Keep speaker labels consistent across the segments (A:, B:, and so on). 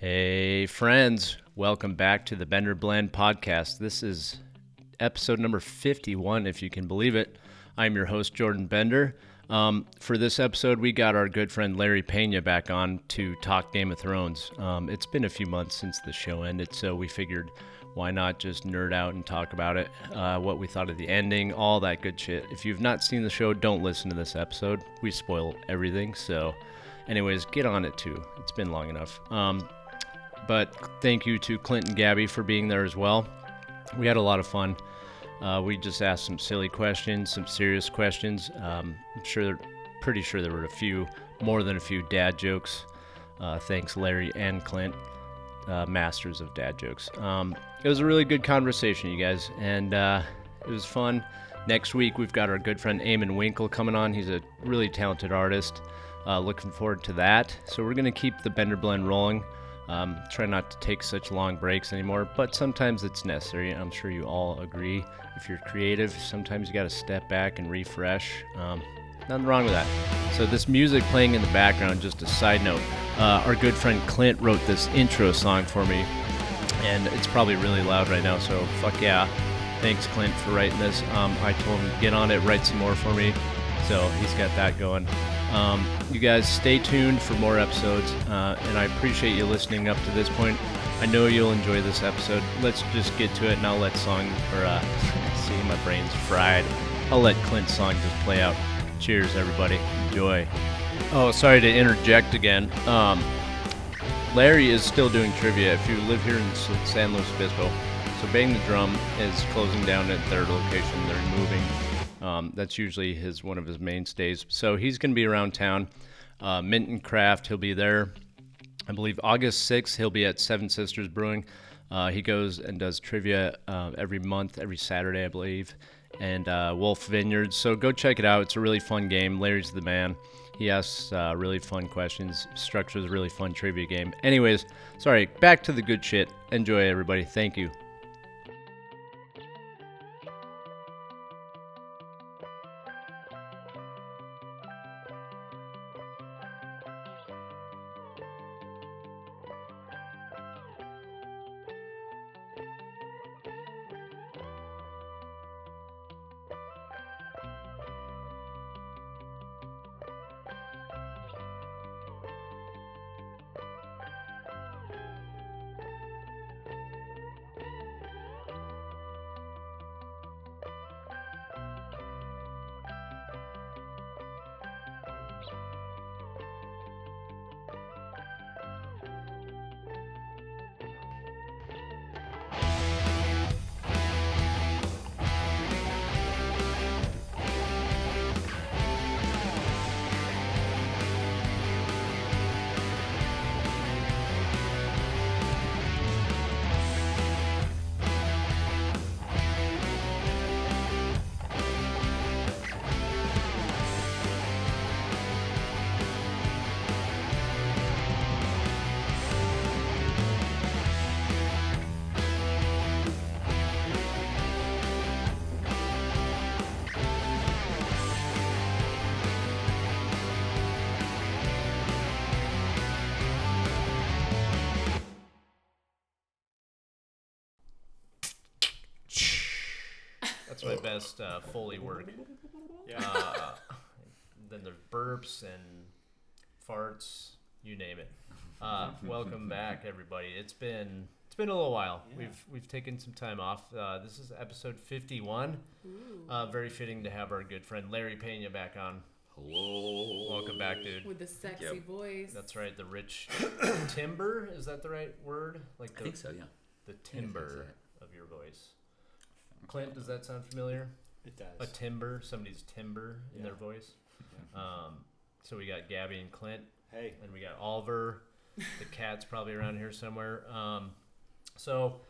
A: Hey, friends. Welcome back to the Bender Blend podcast. This is episode number 51, if you can believe it. I'm your host, Jordan Bender. Um, for this episode, we got our good friend Larry Pena back on to talk Game of Thrones. Um, it's been a few months since the show ended, so we figured why not just nerd out and talk about it, uh, what we thought of the ending, all that good shit. If you've not seen the show, don't listen to this episode. We spoil everything, so, anyways, get on it too. It's been long enough. Um, but thank you to Clint and Gabby for being there as well. We had a lot of fun. Uh, we just asked some silly questions, some serious questions. Um, I'm sure, pretty sure there were a few, more than a few dad jokes. Uh, thanks, Larry and Clint, uh, masters of dad jokes. Um, it was a really good conversation, you guys, and uh, it was fun. Next week, we've got our good friend Eamon Winkle coming on. He's a really talented artist. Uh, looking forward to that. So, we're going to keep the Bender Blend rolling. Um, try not to take such long breaks anymore, but sometimes it's necessary. I'm sure you all agree. If you're creative, sometimes you got to step back and refresh. Um, nothing wrong with that. So, this music playing in the background, just a side note, uh, our good friend Clint wrote this intro song for me, and it's probably really loud right now, so fuck yeah. Thanks, Clint, for writing this. Um, I told him, get on it, write some more for me. So, he's got that going. Um, you guys stay tuned for more episodes, uh, and I appreciate you listening up to this point. I know you'll enjoy this episode. Let's just get to it, and I'll let song or uh, see my brain's fried. I'll let Clint's song just play out. Cheers, everybody. Enjoy. Oh, sorry to interject again. Um, Larry is still doing trivia. If you live here in San Luis Obispo, so Bang the Drum is closing down at their location. They're moving. Um, that's usually his one of his mainstays. So he's going to be around town. Uh, Minton Craft, he'll be there. I believe August 6th, he'll be at Seven Sisters Brewing. Uh, he goes and does trivia uh, every month, every Saturday, I believe, and uh, Wolff Vineyards. So go check it out. It's a really fun game. Larry's the man. He asks uh, really fun questions, structures a really fun trivia game. Anyways, sorry, back to the good shit. Enjoy, everybody. Thank you. Best uh, Foley work.
B: Yeah.
A: Uh, then there's burps and farts, you name it. Uh, welcome back, everybody. It's been it's been a little while.
B: Yeah.
A: We've we've taken some time off. Uh, this is episode 51. Uh, very fitting to have our good friend Larry Pena back on.
C: Hello.
A: Welcome back, dude.
D: with the sexy
C: Yep.
D: voice.
A: That's right. The rich timber is that the right word? Like
C: I
A: the
C: think so, yeah.
A: the
C: that's
A: timber of your voice. Clint, does that sound familiar?
B: It does.
A: A timber, somebody's timber in their
B: Yeah.
A: voice. Um, so we got Gabby and Clint,
B: hey,
A: and we got Oliver. the cat's probably around here somewhere. Um, so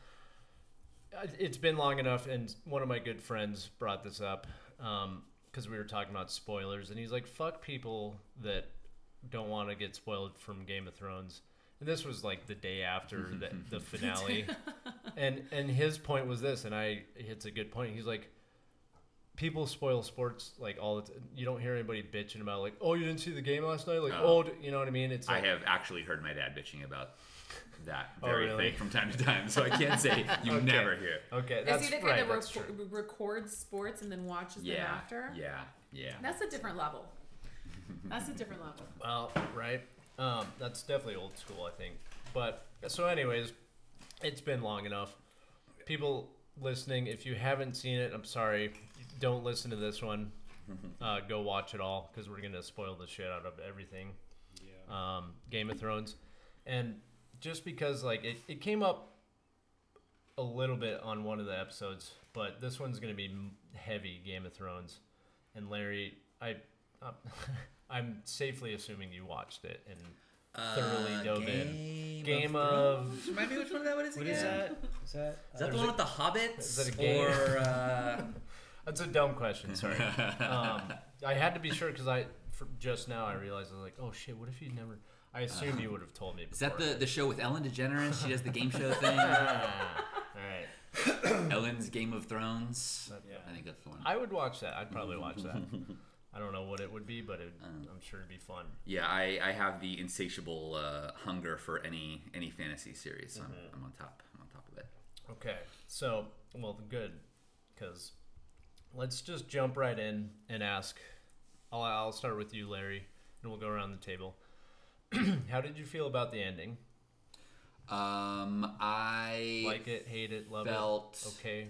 A: uh, it's been long enough, and one of my good friends brought this up because we were talking about spoilers, and he's like, "Fuck people that don't want to get spoiled from Game of Thrones." And this was like the day after the, the finale, and and his point was this, and I it's a good point. He's like, people spoil sports like all the t- you don't hear anybody bitching about like oh you didn't see the game last night like
C: Oh.
A: oh, you know what I mean it's
C: I have actually heard my dad bitching about that
A: Oh,
C: very
A: really?
C: thing from time to time, so I can't say you
A: Okay.
C: never hear. it.
A: okay
D: Is
A: that's
D: he the kind
A: right
D: that
A: that's
D: reco- records sports and then watches them after?
C: yeah, yeah.
D: That's a different level. That's a different level.
A: Well, right. Um, that's definitely old school, I think. But so, anyways, it's been long enough. People listening, if you haven't seen it, I'm sorry. Don't listen to this one. Uh, go watch it all because we're gonna spoil the shit out of everything.
B: Yeah.
A: Um, Game of Thrones, and just because like it, it came up a little bit on one of the episodes, but this one's gonna be heavy Game of Thrones. And Larry, I, uh, I'm safely assuming you watched it and thoroughly dove in. Game of-
C: Thrones? Remind me which one that what is
B: What
C: again?
B: is that? Is that?
C: Is that the one
A: it-
C: with the hobbits?
A: is that a game?
C: Or uh,
A: That's a dumb question. Sorry. um, I had to be sure because I for just now I realized I was like, oh shit, what if you never? I assume you would have told me.
C: is that
A: before.
C: the the show with Ellen DeGeneres? She does the game show thing.
A: Ah, all right.
C: Ellen's Game of Thrones.
B: Yeah.
C: I think that's the one.
A: I would watch that. I'd probably watch that. I don't know what it would be, but it,
C: Um,
A: I'm sure it'd be fun.
C: Yeah, I, I have the insatiable uh, hunger for any any fantasy series. So I'm,
A: Mm-hmm.
C: I'm on top. I'm on top of it.
A: Okay, so well, good, because let's just jump right in and ask. I'll I'll start with you, Larry, and we'll go around the table. How did you feel about the ending?
C: Um, I
A: Like it, hate it, love
C: felt
A: it? Okay.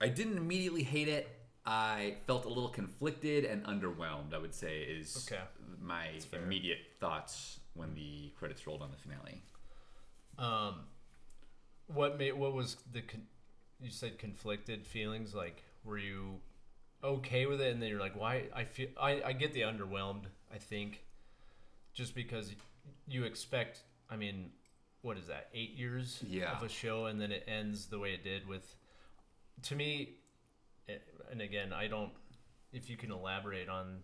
C: I didn't immediately hate it. I felt a little conflicted and underwhelmed. I would say is
A: Okay.
C: my immediate thoughts when the credits rolled on the finale.
A: Um, what made what was the con- you said conflicted feelings? Like, were you okay with it, and then you're like, why? I feel I I get the underwhelmed. I think just because you expect. I mean, what is that? Eight years
C: Yeah.
A: of a show, and then it ends the way it did with. To me, and again, I don't. If you can elaborate on.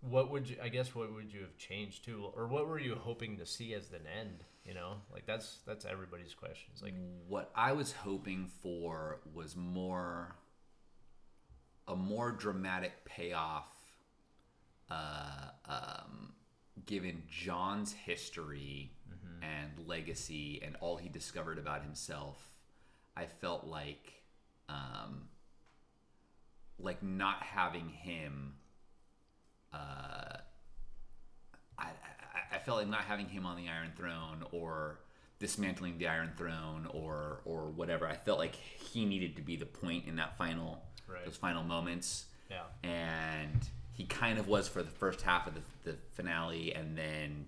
A: What would you? I guess what would you have changed too, or what were you hoping to see as an end? You know, like that's that's everybody's question. It's like,
C: What I was hoping for was more a more dramatic payoff uh, um, given Jon's history and legacy and all he discovered about himself. I felt like um, like not having him uh, I, I, I felt like not having him on the Iron Throne or dismantling the Iron Throne or or whatever. I felt like he needed to be the point in that final
A: Right.
C: those final moments.
A: yeah,
C: And he kind of was for the first half of the, the finale, and then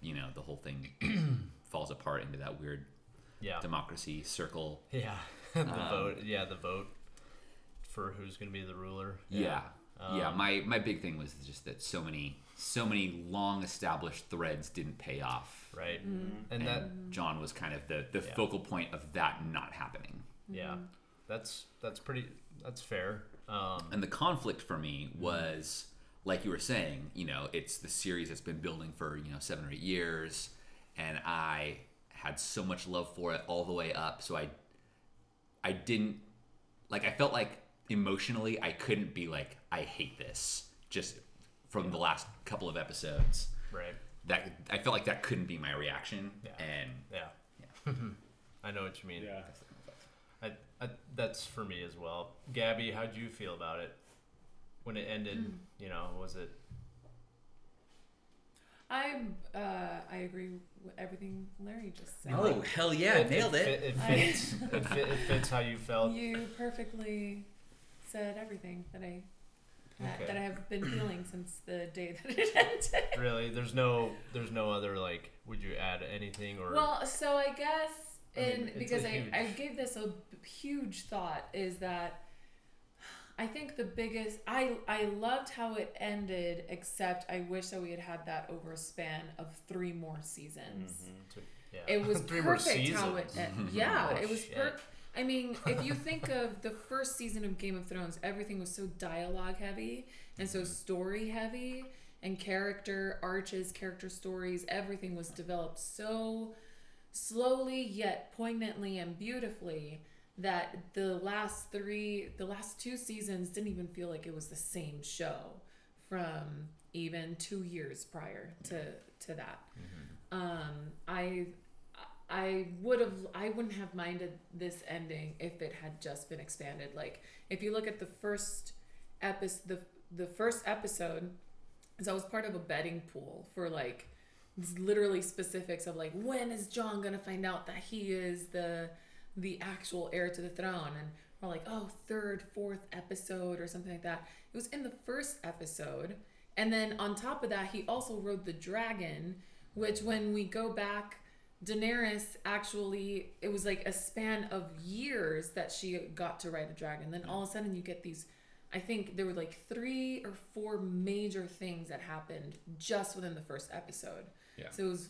C: you know the whole thing falls apart into that weird
A: yeah,
C: democracy circle.
A: yeah. the
C: Um,
A: vote, yeah, the vote for who's going to be the ruler.
C: Yeah. yeah,
A: Um,
C: my my big thing was just that so many so many long established threads didn't pay off.
A: right,
D: Mm-hmm.
A: and that
C: Jon was kind of the, the
A: Yeah.
C: focal point of that not happening.
A: yeah, that's that's pretty that's fair. Um,
C: And the conflict for me was, like you were saying, you know, it's the series that's been building for, you know, seven or eight years. And I had so much love for it all the way up. So I, I didn't, like, I felt like emotionally I couldn't be like, I hate this just from the last couple of episodes.
A: right,
C: That I felt like that couldn't be my reaction.
A: Yeah.
C: And
A: yeah,
C: yeah.
A: I know what you mean.
B: Yeah.
A: I, I, that's for me as well. Gabby, how'd you feel about it when it ended?
D: Mm.
A: You know, was it
D: I uh, I agree with everything Larry just said.
C: Oh, hell yeah, nailed it.
A: It, it,
D: I-
A: fits. it, fit, it fits how you felt.
D: You perfectly said everything that I that,
A: Okay.
D: that I have been feeling since the day that it ended.
A: Really, there's no, there's no other like. Would you add anything or?
D: Well, so I guess
A: I mean,
D: in because I,
A: huge-
D: I gave this a huge thought is that I think the biggest I I loved how it ended except I wish that we had had that over a span of three more seasons. Mm-hmm.
A: to- yeah.
D: It was perfect how it
A: seasons.
D: yeah,
A: Oh,
D: it was
A: shit.
D: I mean, if you think of the first season of Game of Thrones, everything was so dialogue heavy and
A: Mm-hmm.
D: so story heavy and character arches, character stories, everything was developed so slowly yet poignantly and beautifully that the last three, the last two seasons didn't even feel like it was the same show from even two years prior to to that. Um, I I would have I wouldn't have minded this ending if it had just been expanded. Like if you look at the first episode, the the first episode, is I was part of a betting pool for like literally specifics of like when is Jon gonna find out that he is the the actual heir to the throne? And we're like oh third fourth episode or something like that. It was in the first episode. And then on top of that he also rode the dragon which when we go back daenerys actually it was like a span of years that she got to ride a dragon then all of a sudden you get these i think there were like three or four major things that happened just within the first episode
C: Yeah.
D: so it was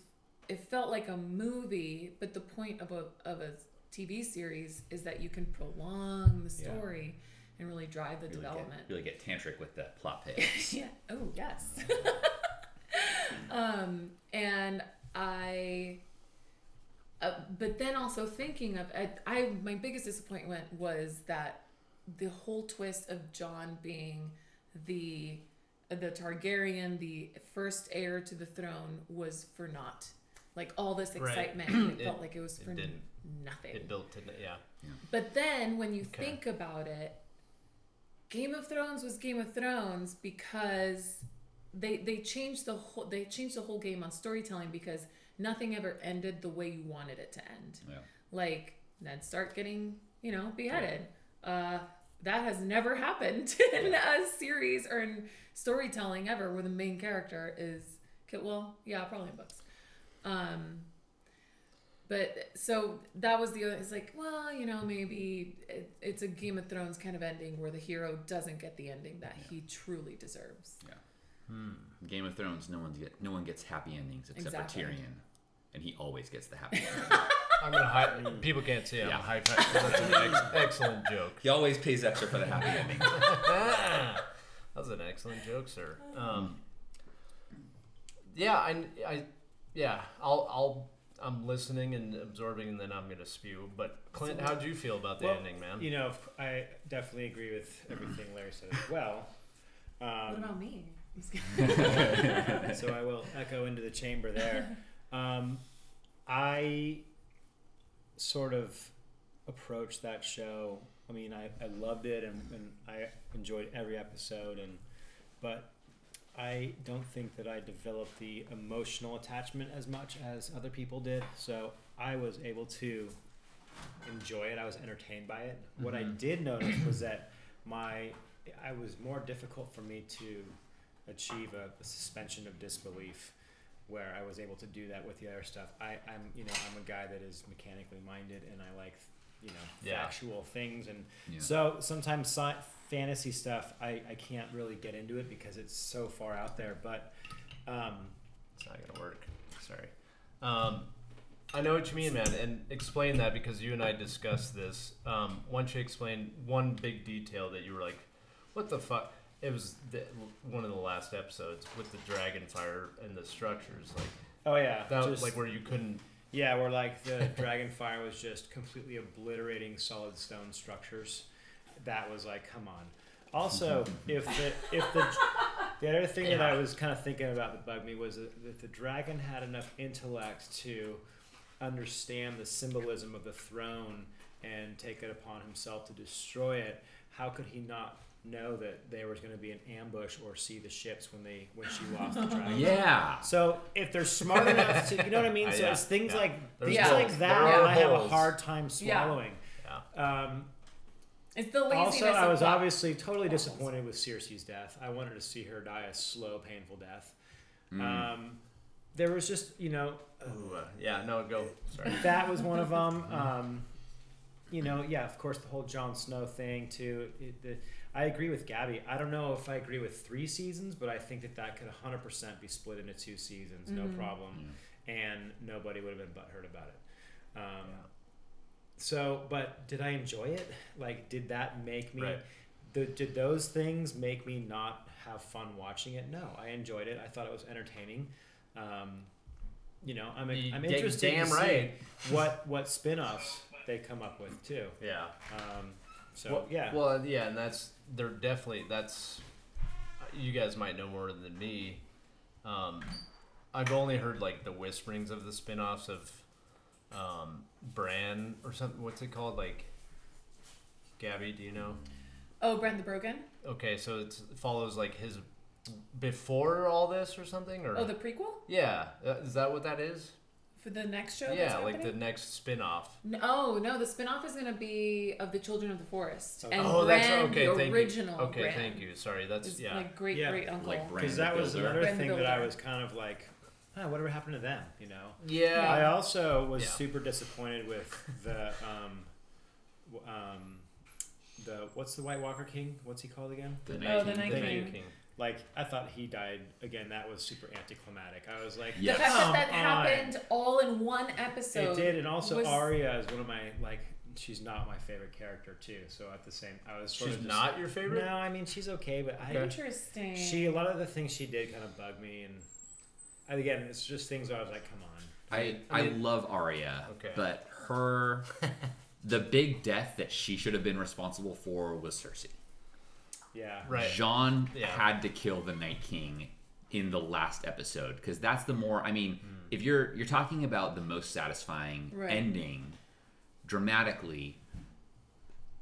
D: it felt like a movie but the point of a of a tv series is that you can prolong the
C: Yeah.
D: story and really drive the
C: Really
D: development
C: Get, really get tantric with the plot
D: yeah. Oh, yes. um, and I, uh, but then also thinking of, I, I, my biggest disappointment was that the whole twist of Jon being the, the Targaryen, the first heir to the throne, was for naught. Like all this excitement, and it,
A: It-
D: felt like it was
A: it
D: for
A: didn't.
D: nothing.
A: It built to yeah.
D: But then when you
A: Okay.
D: think about it, Game of Thrones was Game of Thrones because they they changed the whole they changed the whole game on storytelling because nothing ever ended the way you wanted it to end.
C: Yeah.
D: Like Ned Stark getting, you know, beheaded. Uh that has never happened in a series or in storytelling ever where the main character is ki- well, yeah, probably in books. Um but so that was the other. It's like, well, you know, maybe it, it's a Game of Thrones kind of ending where the hero doesn't get the ending that he truly deserves. Yeah.
C: Game of Thrones, no one's get no one gets happy endings except
D: Exactly.
C: for Tyrion, and he always gets the happy ending.
A: I'm gonna high. People can't see. I'm
C: Yeah.
A: high five. That's an ex- excellent joke.
C: he always pays extra for the happy ending.
A: that was an excellent joke, sir. Um, yeah, I, I, yeah, I'll, I'll, I'm listening and absorbing, and then I'm gonna spew. But Clint, how do you feel about the
B: Well,
A: ending, man?
B: You know, I definitely agree with everything Larry said as well.
D: what
B: Um,
D: about me? I'm just kidding.
B: so I will echo into the chamber there. Um, I sort of approached that show. I mean, I, I loved it and, and I enjoyed every episode, and but I don't think that I developed the emotional attachment as much as other people did. So I was able to enjoy it. I was entertained by it. What I did notice was that my I was more difficult for me to achieve a, a suspension of disbelief where I was able to do that with the other stuff. I, I'm you know I'm a guy that is mechanically minded and I like you know
A: Yeah.
B: factual things and
C: Yeah.
B: so sometimes sci- fantasy stuff I, I can't really get into it because it's so far out there. But um,
A: It's not gonna work. Sorry. Um, I know what you mean, man, and explain that because you and I discussed this. Um, why don't you explain one big detail that you were like, "What the fuck?" It was the, one of the last episodes with the dragon fire and the structures, like
B: oh yeah,
A: that,
B: just-
A: like where you couldn't.
B: Yeah, where like the dragon fire was just completely obliterating solid stone structures. That was like, come on. Also, if the if the the other thing that I was kind of thinking about that bugged me was that the dragon had enough intellect to understand the symbolism of the throne and take it upon himself to destroy it, how could he not know that there was going to be an ambush or see the ships when they when she lost the dragon?
C: yeah.
B: So if they're smart enough to, you know what I mean. So
A: Yeah,
B: it's things
A: yeah.
B: like
A: There's
B: things
D: holes.
B: like that that I have a hard time swallowing.
A: Yeah.
B: Um,
D: It's the laziness.
B: also, I was obviously totally
D: Holes.
B: disappointed with Cersei's death. I wanted to see her die a slow, painful death.
C: Mm.
B: Um, there was just, you know,
A: Ooh, uh, yeah, no, go. Sorry.
B: that was one of them. Um, you know, yeah, of course, the whole Jon Snow thing too. It, the, I agree with Gabby. I don't know if I agree with three seasons, but I think that that could 100% be split into two seasons, no
D: Mhm.
B: problem, and nobody would have been butthurt about it. Um,
A: Yeah.
B: So, but did I enjoy it? Like, did that make me?
A: Right.
B: The, did those things make me not have fun watching it? No, I enjoyed it. I thought it was entertaining. Um, you know, I'm
A: You
B: I'm interested
A: damn
B: to see
A: right.
B: what what spin-offs they come up with too.
A: Yeah.
B: Um, so
A: well,
B: yeah,
A: Well, yeah, and that's they're definitely that's you guys might know more than me. Um, I've only heard like the whisperings of the spin-offs of um, Bran or something. What's it called? Like Gabby, do you know?
D: Oh, Bran the Broken.
A: Okay, so it's, it follows like his before all this or something, or
D: Oh, the prequel
A: yeah, uh, is that what that is?
D: For the next show.
A: yeah,
D: that's
A: like the next spin-off.
D: No, oh no, the spinoff is gonna be of the Children of the Forest
B: Okay.
D: and
A: oh,
D: Bran,
A: that's okay.
D: the
A: thank
D: original.
A: you. Okay,
D: Bran,
A: thank you. Sorry, that's
D: is
A: yeah.
D: like great
B: Yeah.
D: great uncle.
C: Like Bran.
B: because
C: the
B: that was
C: Builder.
B: another
D: Brand
B: thing that I was kind of like, huh, whatever happened to them? You know.
A: yeah.
B: I also was
A: Yeah.
B: super disappointed with the um, um, the what's the White Walker King? What's he called again?
C: The
D: Oh,
C: Night
D: the
C: King.
D: Night
A: The
B: King.
A: Night King.
B: Like I thought he died again. That was super anticlimactic. I was like,
C: Yeah.
D: The fact that
B: Come
D: that
B: on.
D: happened all in one episode.
B: It did, and also
D: was-
B: Arya is one of my like. She's not my favorite character too. So at the same, I was sort
A: She's
B: of just-
A: not your favorite.
B: No, I mean she's okay, but I
D: Interesting.
B: she a lot of the things she did kind of bug me, and, and again, it's just things where I was like, come on.
C: I,
A: I
C: I love Arya,
A: Okay.
C: but her the big death that she should have been responsible for was Cersei.
B: Yeah.
A: Right.
C: Jean
A: Yeah.
C: had to kill the Night King in the last episode because that's the more. I mean,
A: Hmm.
C: if you're you're talking about the most satisfying
D: Right.
C: ending, dramatically,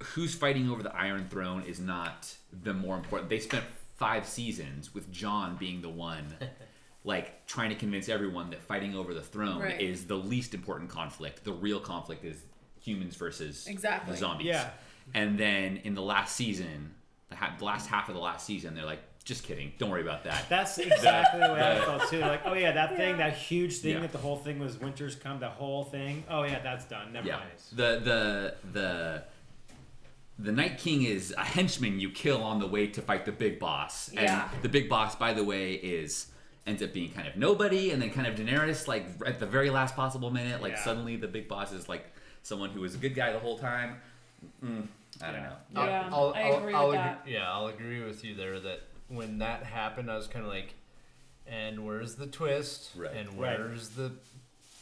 C: who's fighting over the Iron Throne is not the more important. They spent five seasons with Jon being the one. Like trying to convince everyone that fighting over the throne
D: Right.
C: is the least important conflict. The real conflict is humans versus
D: Exactly.
C: the zombies.
B: Yeah.
C: And then in the last season, the, ha- last half of the last season, they're like, just kidding, don't worry about that.
B: That's exactly the way I
C: the-
B: felt too. Like, oh yeah, that thing,
D: Yeah.
B: that huge thing
C: Yeah.
B: that the whole thing was winters come, the whole thing. Oh yeah, that's done. Never
C: yeah.
B: mind.
C: The the the the Night King is a henchman you kill on the way to fight the big boss.
D: Yeah.
C: And the big boss, by the way, is ends up being kind of nobody, and then kind of Daenerys, like at the very last possible minute, like
B: Yeah.
C: suddenly the big boss is like someone who was a good guy the whole time. Mm, I don't
B: Yeah.
C: know.
D: Yeah,
A: I'll,
D: I
A: I'll-
D: agree
A: I'll
D: with
A: agree-
D: that.
A: Yeah, I'll agree with you there. That when that happened, I was kind of like, and where's the twist?
C: Right.
A: And
B: Right.
A: where's the?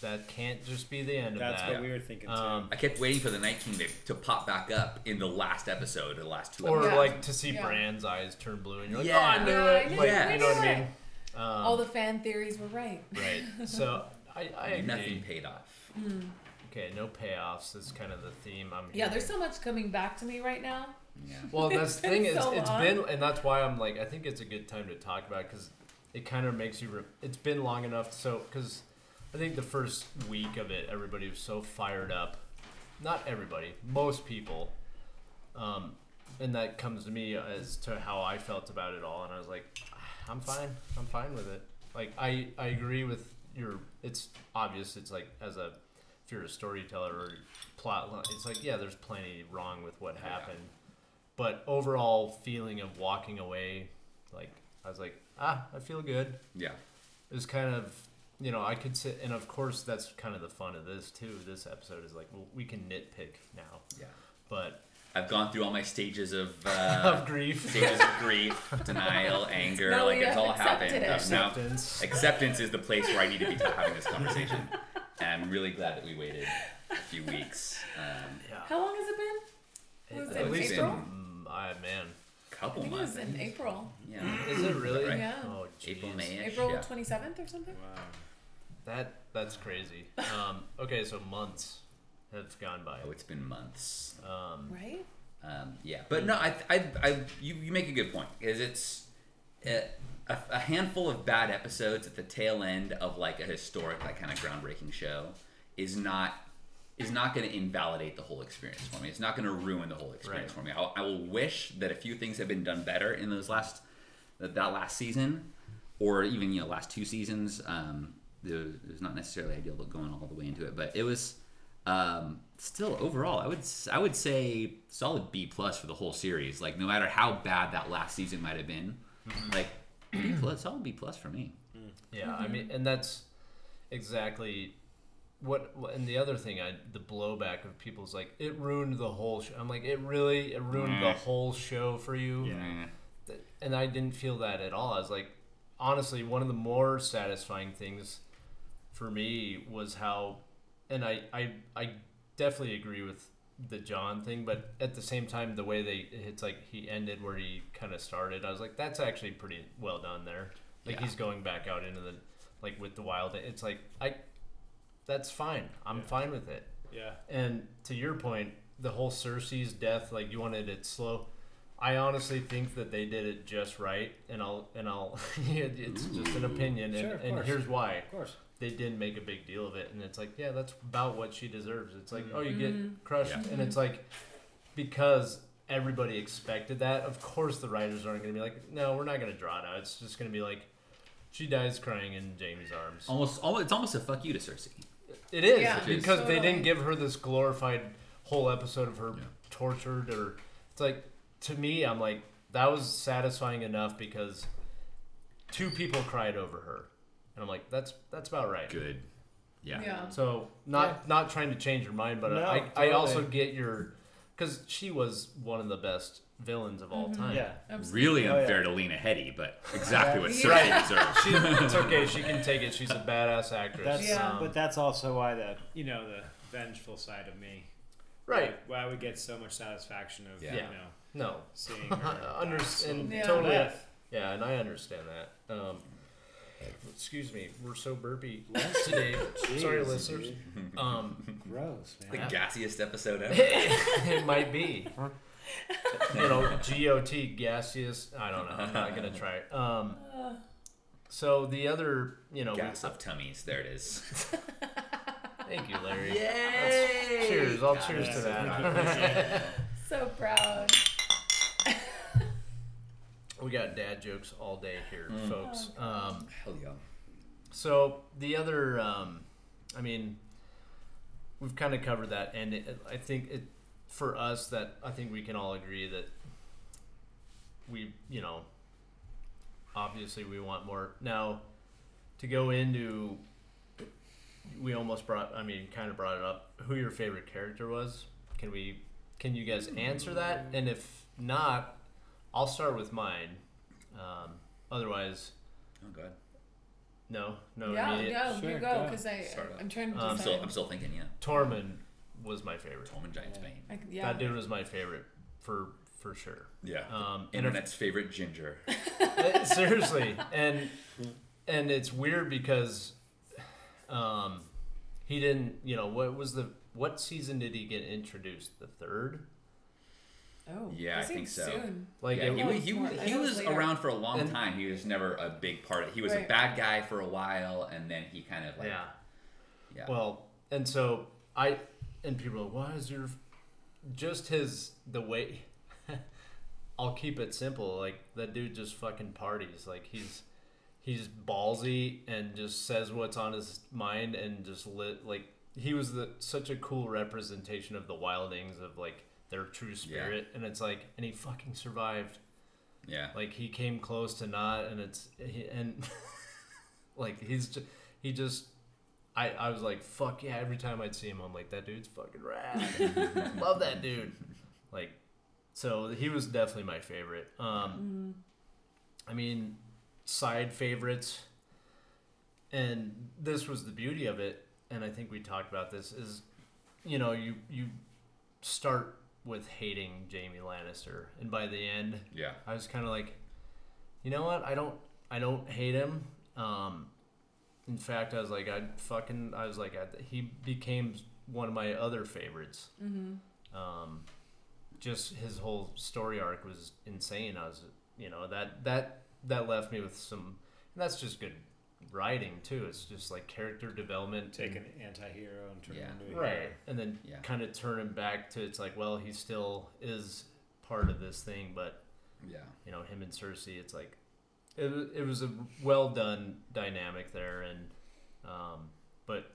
A: That can't just be the end
B: That's
A: of that.
B: That's what we were thinking too.
A: Um,
C: I kept waiting for the Night King to, to pop back up in the last episode, the last two
A: or
C: episodes.
D: Yeah.
A: like to see
D: Yeah.
A: Bran's eyes turn blue, and you're like,
C: Yeah.
A: oh, I knew
D: Yeah,
A: it.
D: I
A: like,
C: it,
A: you know what I mean? Um,
D: all the fan theories were right.
A: right. So I, I agree.
C: Nothing paid off.
A: Okay, no payoffs is kind of the theme. I'm
D: Yeah, there's so much coming back to me right now.
C: Yeah.
A: Well, that's the thing
D: been
A: is,
D: so
A: it's
D: long.
A: been, and that's why I'm like, I think it's a good time to talk about because it kind of makes you. Re- it's been long enough, so because I think the first week of it, everybody was so fired up. Not everybody, most people, um, and that comes to me as to how I felt about it all, and I was like, I'm fine, I'm fine with it. Like I, I agree with your. It's obvious. It's like as a, if you're a storyteller or plot, line, it's like yeah, there's plenty wrong with what
C: Yeah.
A: happened but overall feeling of walking away like i was like ah i feel good
C: Yeah.
A: it was kind of you know i could sit and of course that's kind of the fun of this too this episode is like well, we can nitpick now
C: Yeah.
A: but
C: I've gone through all my stages of uh,
A: of grief
C: stages of grief, denial, anger,
D: Now
C: like it's all happened.
D: it.
C: Uh, Now,
A: acceptance
C: acceptance is the place where I need to be having this conversation. And I'm really glad that we waited a few weeks. Um,
A: yeah
D: How long has it been? Was
C: At
D: it
C: least
D: April?
A: mm, I, man
D: I
C: couple
D: think it was
C: months.
D: in April.
C: Yeah.
A: is it really
C: Right.
D: Yeah.
A: oh
C: April,
A: jeez.
C: May.
D: April
C: yeah.
D: 27th or something?
B: wow.
A: that that's crazy um okay so months have gone by
C: Oh, it's been months.
A: um
D: Right?
C: Um, yeah, but no, I, I, I, you, you make a good point because it's a, a, handful of bad episodes at the tail end of like a historic, like kind of groundbreaking show is not is not going to invalidate the whole experience for me. It's not going to ruin the whole experience for me. I'll, I will wish that a few things had been done better in those last that, that last season, or even you know last two seasons. Um, it was, not necessarily ideal going all the way into it, but it was um, still overall. I would I would say solid B plus for the whole series. Like no matter how bad that last season might have been, Mm-hmm. like B plus, solid B plus for me. Mm.
A: Yeah, I mm-hmm. mean, and that's exactly what. what- And the other thing, I the blowback of people's like, it ruined the whole show. I'm like, it really, it ruined the whole show for you.
B: Yeah.
A: And I didn't feel that at all. I was like, honestly, one of the more satisfying things for me was how, and I, I, I definitely agree with the Jon thing, but at the same time, the way they it's like he ended where he kind of started, I was like, that's actually pretty well done there. Like
C: Yeah.
A: he's going back out into the like with the wild. It's like I, that's fine. I'm
B: Yeah.
A: fine with it.
B: Yeah.
A: And to your point, the whole Cersei's death, like you wanted it slow. I honestly think that they did it just right, and I'll and I'll. it's just an opinion, and,
B: Sure,
A: and here's why
B: Of course.
A: They didn't make a big deal of it, and it's like, yeah, that's about what she deserves. It's like,
B: Mhm.
A: oh, you get crushed,
C: Yeah.
A: and it's like because everybody expected that. Of course, the writers aren't going to be like, no, we're not going to draw it out. It's just going to be like, she dies crying in Jaime's arms.
C: Almost, almost, it's almost a fuck you to Cersei.
A: It is
D: Yeah,
A: because they didn't give her this glorified whole episode of her
C: Yeah.
A: tortured, or it's like to me, I'm like that was satisfying enough because two people cried over her, and I'm like, that's that's about right.
C: Good. Yeah.
D: Yeah.
A: So not not trying to change your mind, but
B: No,
A: I I also get your because she was one of the best villains of all
D: Mhm.
A: time.
B: Yeah.
D: Absolutely.
C: Really
B: Oh, yeah.
C: unfair to Lena Headey, but exactly what
D: Yeah.
C: Cersei deserves.
A: She, it's okay. She can take it. She's a badass actress.
B: That's
D: Yeah.
A: Um,
B: but that's also why the you know the vengeful side of me.
A: right.
B: Why we get so much satisfaction of
C: Yeah.
B: you know
A: No.
B: seeing her
A: Under-
B: die so
A: and totally.
B: death.
A: Yeah, and I understand that. Um, excuse me, we're so burpy today. Sorry, listeners. Um,
B: Gross, man.
C: The gassiest episode ever.
A: it might be. You know, GOT, gaseous. I don't know. I'm not gonna try it. Um, so the other, you know,
C: Gas of tummies. There it is.
A: thank you, Larry.
C: Yay!
A: Cheers. I'll cheers to that.
D: So proud.
A: We got dad jokes all day here,
C: Mm.
A: folks. Um,
C: Hell yeah.
A: So the other, um, I mean, we've kind of covered that, and it, I think it for us that I think we can all agree that we, you know, obviously we want more. Now, to go into, we almost brought, I mean, kind of brought it up. Who your favorite character was? Can we? Can you guys answer that? And if not, I'll start with mine. Um, otherwise,
C: Oh god.
A: no, no
D: yeah,
A: immediate.
D: no,
B: Sure,
D: you
B: go.
D: go because I
C: Start off.
D: I'm trying to
A: Um,
C: I'm still, I'm still thinking. Yeah.
A: Tormund was my favorite.
C: Tormund Giant's Bane.
D: I, yeah.
A: That dude was my favorite for for sure.
C: Yeah.
A: Um, and if,
C: Internet's favorite ginger.
A: seriously, and and it's weird because um, he didn't. You know what was the what season did he get introduced? The third.
D: Oh,
C: Yeah, I think so.
D: Soon.
A: Like
C: yeah,
A: it,
C: he,
D: was
C: was- he, was- he
D: was
C: was around for a long
A: And-
C: time. He was never a big part of He was a bad guy for a while, and then he kind of like.
A: yeah.
C: Yeah.
A: Well, and so I and people are like, why is your just his the way I'll keep it simple. Like that dude just fucking parties. Like he's he's ballsy and just says what's on his mind and just lit like he was the such a cool representation of the wildlings of like their true spirit and it's like and he fucking survived.
C: Yeah.
A: like he came close to not and it's he, and like he's just he just I, I was like fuck yeah every time I'd see him I'm like that dude's fucking rad. Love that dude. Like so he was definitely my favorite. Um I mean side favorites and this was the beauty of it and I think we talked about this is you know you you start with hating Jaime Lannister and by the end
C: Yeah.
A: I was kind of like, you know what? I don't, I don't hate him. Um, in fact, I was like, I fucking, I was like, I, he became one of my other favorites.
D: Mm-hmm.
A: Um, just his whole story arc was insane. I was, you know, that that that left me with some. And that's just good writing too. It's just like character development.
B: Take
A: and-
B: an anti-hero and turn
C: Yeah.
B: him into a
A: right
B: hero.
A: and then
C: Yeah.
A: kind of turn him back to it's like well he still is part of this thing but
C: Yeah.
A: you know him and Cersei. It's like it was, it was a well done dynamic there, and um, but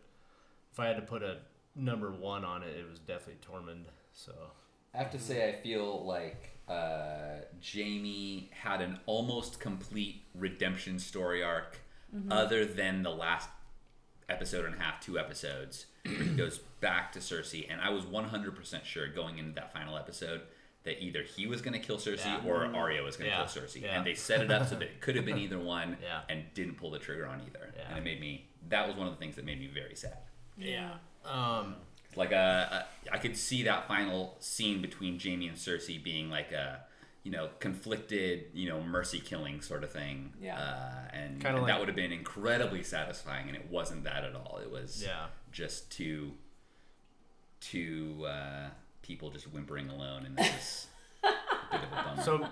A: if I had to put a number one on it, it was definitely Tormund. So
C: I have to say, I feel like uh, Jaime had an almost complete redemption story arc, other than the last episode and a half, two episodes, where he goes back to Cersei. And I was 100% sure going into that final episode that either he was going to kill Cersei
A: Yeah.
C: or Arya was going to
A: Yeah.
C: kill Cersei.
A: Yeah.
C: And they set it up so that it could have been either one
A: Yeah.
C: and didn't pull the trigger on either.
A: Yeah.
C: And it made me, that was one of the things that made me very sad.
A: yeah, um,
C: like a, a I could see that final scene between Jaime and Cersei being like a you know conflicted you know mercy killing sort of thing.
D: Yeah.
C: Uh, and, and
A: like-
C: that would have been incredibly satisfying, and it wasn't that at all. It was
A: Yeah.
C: just two two uh, people just whimpering alone, and it was a bit of a bummer.
A: So,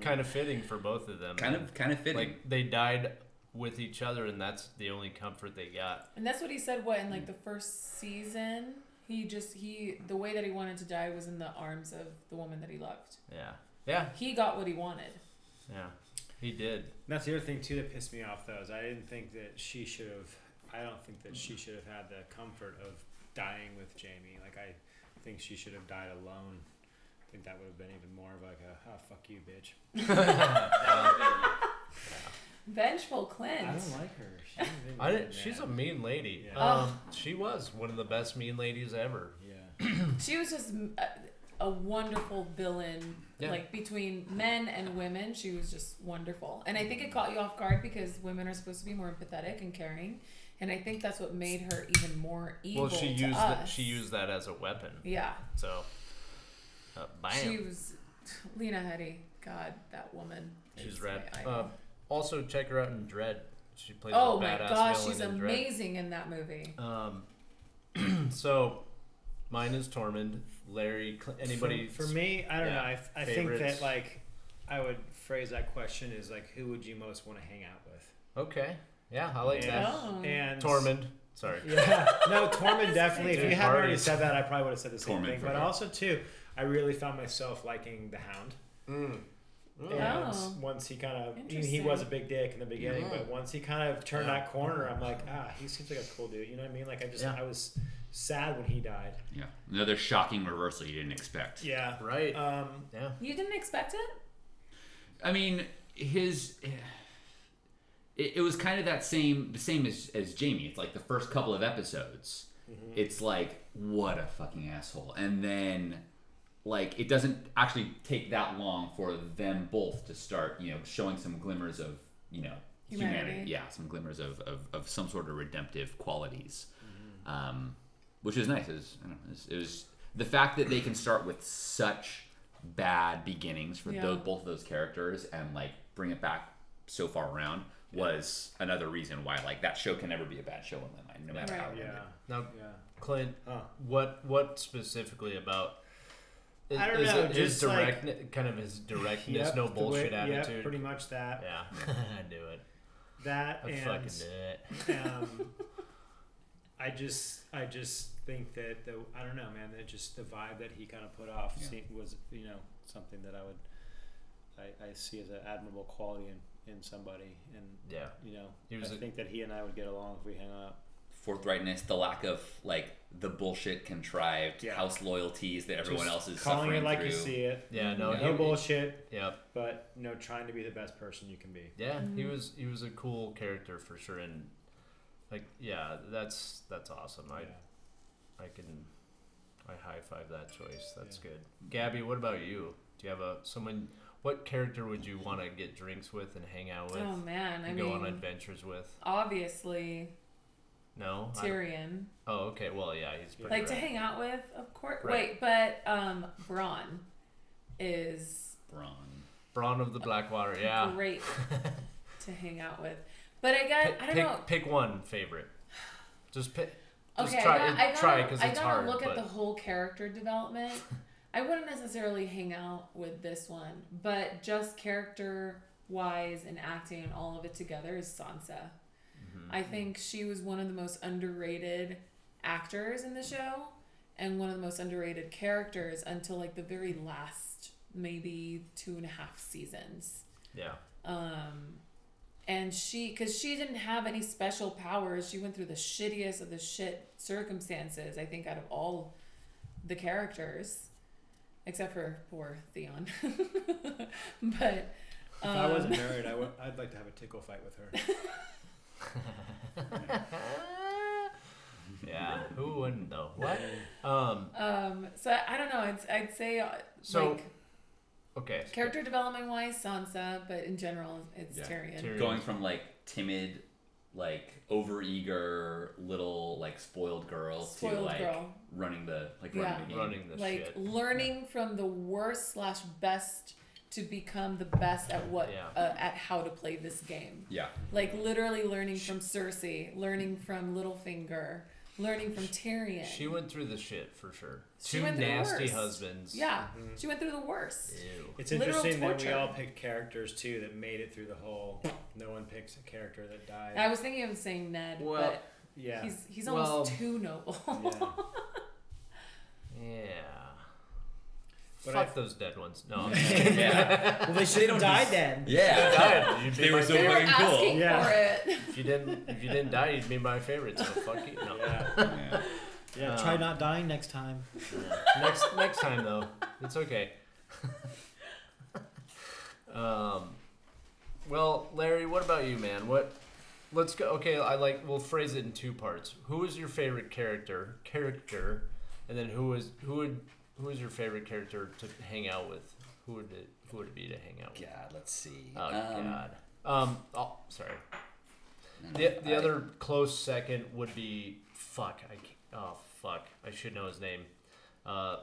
A: kind of fitting for both of them.
C: kind of kind of fitting.
A: like they died with each other, and that's the only comfort they got.
D: And that's what he said. What in like the first season, he just he the way that he wanted to die was in the arms of the woman that he loved.
A: Yeah. Yeah.
D: He got what he wanted.
A: Yeah. He did.
B: And that's the other thing too that pissed me off though is I didn't think that she should have. I don't think that she should have had the comfort of dying with Jaime. Like I think she should have died alone. I think that would have been even more of like a oh fuck you bitch.
D: Vengeful Clint.
B: I don't like her. She's a
A: I
B: mean
A: didn't, she's a mean lady.
B: Yeah.
A: Um, she was one of the best mean ladies ever.
B: Yeah.
D: She was just a, a wonderful villain.
A: Yeah.
D: Like between men and women, she was just wonderful. And I think it caught you off guard because women are supposed to be more empathetic and caring. And I think that's what made her even more evil
A: Well, she used
D: us.
A: that. She used that as a weapon.
D: Yeah,
A: So, uh, bam.
D: she was Lena Headey. God, that woman.
A: She's rad. Uh, also, check her out in Dredd. She plays
D: oh
A: a
D: my
A: badass
D: gosh, she's
A: in
D: amazing in that movie.
A: Um, so, mine is Tormund. Larry, Cl- anybody?
B: For, for me, I don't
A: yeah,
B: know. I, I think that like I would phrase that question is like who would you most want to hang out with?
A: Okay. Yeah, I like
B: and,
A: that.
D: Oh.
B: and
A: Tormund. Sorry.
B: Yeah, no, Tormund definitely. If
A: Dude,
B: you hadn't already said that, I probably would have said the same
C: Tormund
B: thing. But
C: sure.
B: also too, I really found myself liking the Hound.
A: Mm.
B: And
D: Oh.
B: once he kind of, he was a big dick in the beginning,
A: Mhm.
B: but once he kind of turned
A: Yeah.
B: that corner, I'm like, ah, he seems like a cool dude. You know what I mean? Like I just,
A: Yeah.
B: I was sad when he died.
C: yeah, another shocking reversal you didn't expect.
B: Yeah.
A: Right.
B: Um,
A: yeah.
D: You didn't expect it?
C: I mean, his it, it was kind of that same the same as as Jaime. It's like the first couple of episodes. It's like what a fucking asshole, and then like it doesn't actually take that long for them both to start you know showing some glimmers of you know humanity,
D: Humanity.
C: yeah some glimmers of, of, of some sort of redemptive qualities um, which is nice it was, I don't know, it was, it was the fact that they can start with such bad beginnings for
D: Yeah.
C: those, both of those characters and like bring it back so far around was another reason why like that show can never be a bad show in my mind no matter how
D: Right.
C: it
B: yeah.
C: ended.
A: Now,
B: Yeah.
A: Clint,
B: Huh.
A: what what specifically about? Is,
B: I don't
A: is
B: know,
A: it his
B: just like-
A: direct, kind of his directness,
B: Yep,
A: no bullshit
B: way-
A: attitude.
B: Yep, pretty much that.
A: yeah, I do it.
B: That
A: I
B: and
A: fucking do it.
B: um, I just I just think that the I don't know man that just the vibe that he kind of put off
C: Yeah.
B: was you know something that I would I, I see as an admirable quality in, in somebody and
A: Yeah,
B: you know
A: He was
B: I
A: a-
B: think that he and I would get along if we hung out.
C: forthrightness the lack of like the bullshit contrived
B: Yeah.
C: house loyalties that everyone
B: Just
C: else is
B: calling
C: suffering
B: it like
C: through
B: you see it.
A: yeah, no,
B: no
A: he,
B: bullshit,
A: Yep.
B: but you know trying to be the best person you can be.
A: Yeah, he
D: Mhm.
A: was he was a cool character for sure, and like yeah, that's that's awesome. I
B: Yeah.
A: I can I high five that choice. That's
B: Yeah.
A: good. Gabby, what about you? Do you have a someone? What character would you want to get drinks with and hang out with?
D: Oh man, I
A: and go on adventures with?
D: obviously
A: No. I-
D: Tyrion.
A: oh, okay. Well, yeah, he's pretty
D: Like to hang out with, of course.
A: Right.
D: Wait, but um, Bronn is
C: Bronn.
A: Bronn of the Blackwater. Yeah.
D: great to hang out with. But I got,
A: Pick,
D: I don't
A: pick,
D: know.
A: pick one favorite. Just pick. Just
D: Okay,
A: try,
D: I got, I gotta,
A: try because
D: I
A: it's
D: gotta
A: hard.
D: look
A: but
D: at the whole character development. I wouldn't necessarily hang out with this one, but just character wise and acting and all of it together is Sansa.
A: Mm-hmm.
D: I think she was one of the most underrated actors in the show and one of the most underrated characters until like the very last maybe two and a half seasons.
A: yeah.
D: Um, and she, because she didn't have any special powers, she went through the shittiest of the shit circumstances, I think, out of all the characters, except for poor Theon. but.
B: If I wasn't
D: um,
B: married, I would I'd like to have a tickle fight with her.
A: yeah. Who wouldn't though? What? Um.
D: Um, so I, I don't know. I'd, I'd say uh,
A: So,
D: like
A: Okay.
D: character development wise, Sansa, but in general, it's
C: Yeah.
D: Tyrion.
A: Tyrion.
C: Going from like timid like overeager little like spoiled girl to like
D: girl.
C: running the like
D: Yeah.
C: running the game.
A: running the
D: like
A: shit.
D: learning from the worst slash best to become the best at what
A: Yeah.
D: uh, at how to play this game.
C: Yeah.
D: Like literally learning from Cersei, learning from Littlefinger, learning from Tyrion.
A: She went through the shit for sure.
D: She
A: Two
D: went through the
A: nasty
D: worst.
A: husbands.
D: yeah, mm-hmm. she went through the worst.
A: Ew.
B: It's
D: Literal
B: interesting that we
D: torture.
B: all picked characters too that made it through the whole. No one picks a character that died.
D: I was thinking of saying Ned,
A: Well,
D: but
B: yeah.
D: he's he's almost
A: Well,
D: too noble.
B: yeah.
A: Yeah.
B: But
A: Fuck
B: I-
A: those dead ones. No. I'm kidding.
C: Yeah.
B: Well, they should have died then.
C: Yeah.
A: died. You'd be
C: They
A: my
C: were so
D: they were
A: favorite.
C: fucking cool.
D: asking
B: Yeah.
D: for it.
A: If you didn't, if you didn't die, you'd be my favorite. So fuck you. No.
B: Yeah.
C: Yeah.
B: Yeah.
A: Um,
B: try not dying next time.
A: next next time though, it's okay. um, well, Larry, what about you, man? What? Let's go. Okay, I like. We'll phrase it in two parts. Who is your favorite character? Character, and then who is who would who is your favorite character to hang out with? Who would it who would it be to hang out with?
C: God, let's see.
A: Oh
C: Um,
A: God. Um. Oh, sorry.
C: no, no,
A: The, the
C: I-
A: other close second would be fuck. I can't, oh fuck. I should know his name. Uh,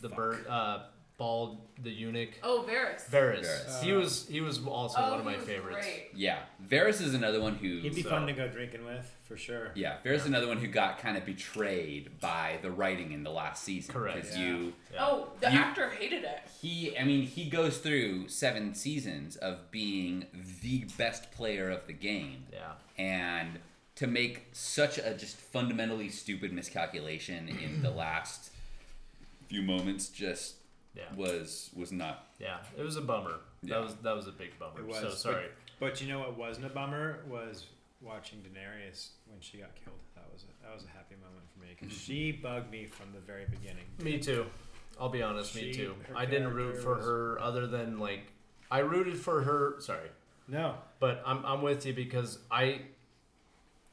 A: the bird. Uh, bald. The eunuch.
D: Oh, Varys.
A: Varys.
C: Varys.
A: he was. He was also
D: oh,
A: one of my favorites.
D: Great.
C: Yeah, Varys is another one who.
B: He'd be
A: So-
B: fun to go drinking with for sure.
C: Yeah, Varys is another one who got kind of betrayed by the writing in the last season.
A: Correct.
C: Because
B: Yeah.
C: you,
A: Yeah.
D: Oh, the
C: You-
D: actor hated it.
C: he, I mean, he goes through seven seasons of being the best player of the game,
A: Yeah.
C: and to make such a just fundamentally stupid miscalculation in the last few moments just
A: Yeah.
C: was was not.
A: Yeah. It was a bummer.
C: Yeah.
A: That was that was a big bummer.
B: It was.
A: So sorry.
B: But you know what wasn't a bummer was watching Daenerys when she got killed. That was a, that was a happy moment for me because mm-hmm. she bugged me from the very beginning.
A: Me too. I'll be honest. me
B: She-
A: too.
B: her
A: I didn't root
B: character
A: for
B: was-
A: her other than like. I rooted for her. Sorry.
B: No,
A: But I'm, I'm with you because I,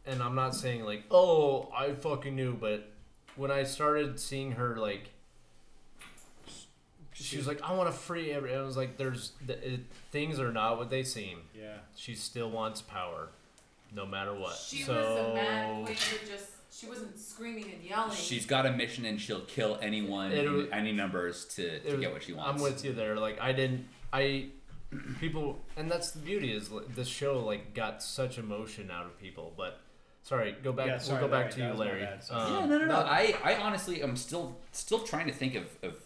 A: and I'm not saying like, oh, I fucking knew, but when I started seeing her, like, she was like, I want to free every. I was like, there's, the, it, things are not what they seem.
B: yeah.
A: She still wants power, no matter what.
D: She
A: so,
D: was a mad queen who just she wasn't screaming and yelling.
C: She's got a mission and she'll kill anyone
A: It
C: in
A: was-
C: any numbers to, to
A: was-
C: get what she wants.
A: I'm with you there. Like, I didn't, I, people, and that's the beauty is like, this show like got such emotion out of people, but. Sorry, go back.
B: Yeah, sorry,
A: we'll go back to you, Larry.
B: bad, sorry.
C: Yeah,
A: Um,
C: no, no, no.
A: not-
C: I, I honestly I'm still still trying to think of, of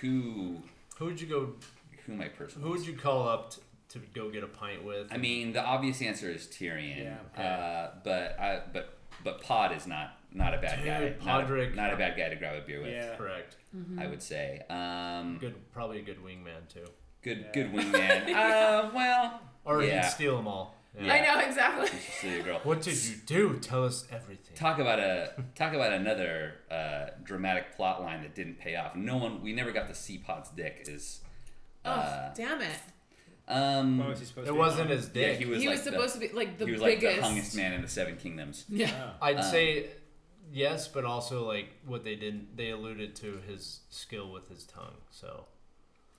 C: who
A: Who would you go?
C: who my person.
A: Who would you call up t- to go get a pint with?
C: I mean, the obvious answer is Tyrion.
B: Yeah.
A: Okay.
C: Uh, but I but but Pod is not not a bad
A: Dude,
C: guy. Not a,
A: Podrick-
C: not a bad guy to grab a beer with.
B: Yeah.
A: correct.
C: I would say. Um,
A: Good, probably a good wingman too.
C: good
B: Yeah.
C: good wingman. uh, well,
A: Or
C: Yeah.
A: he'd steal them all.
C: Yeah.
D: I know exactly.
C: just a girl.
A: What did you do? Tell us everything.
C: Talk about a talk about another uh, dramatic plot line that didn't pay off. No one, we never got to see Pod's dick. Is
D: oh,
C: uh,
D: damn it.
C: Um,
B: What was he supposed
A: it
B: to be?
A: wasn't
B: on?
A: his
C: yeah,
A: dick.
C: he was
D: he
C: like
D: was supposed
C: the,
D: to be like the
C: he was like
D: biggest.
C: the hungest man in the Seven Kingdoms.
D: Yeah.
B: Oh.
A: I'd
C: Um,
A: say yes, but also like what they didn't. They alluded to his skill with his tongue. So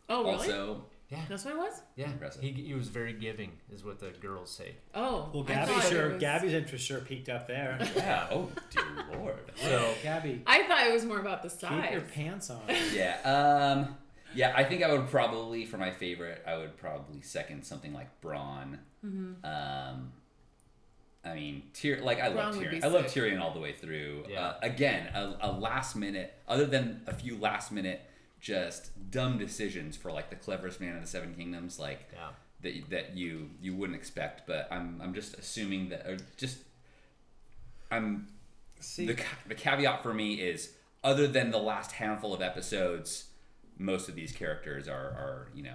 D: Oh, really?
C: Also,
A: yeah,
D: That's what it was.
A: yeah.
C: Impressive.
A: He, he was very giving, is what the girls say.
D: Oh,
B: Well,
D: I
B: Gabby
D: thought it
B: sure.
D: was-
B: Gabby's interest sure peaked up there.
C: yeah. Oh dear lord.
A: So
B: Gabby,
D: I thought it was more about the size.
B: keep your
D: size.
B: pants on.
C: Yeah. Um. Yeah, I think I would probably, for my favorite, I would probably second something like Bronn.
D: Mm-hmm.
C: Um. I mean, Tyr like I love
D: Bronn would
C: Tyrion. I love. Tyrion all the way through.
A: Yeah.
C: Uh, again, a, a last minute, other than a few last minute, just dumb decisions for like the cleverest man in the Seven Kingdoms, like
A: yeah,
C: that that you you wouldn't expect. But I'm I'm just assuming that, or just I'm
B: See,
C: the, the caveat for me is other than the last handful of episodes most of these characters are, are you know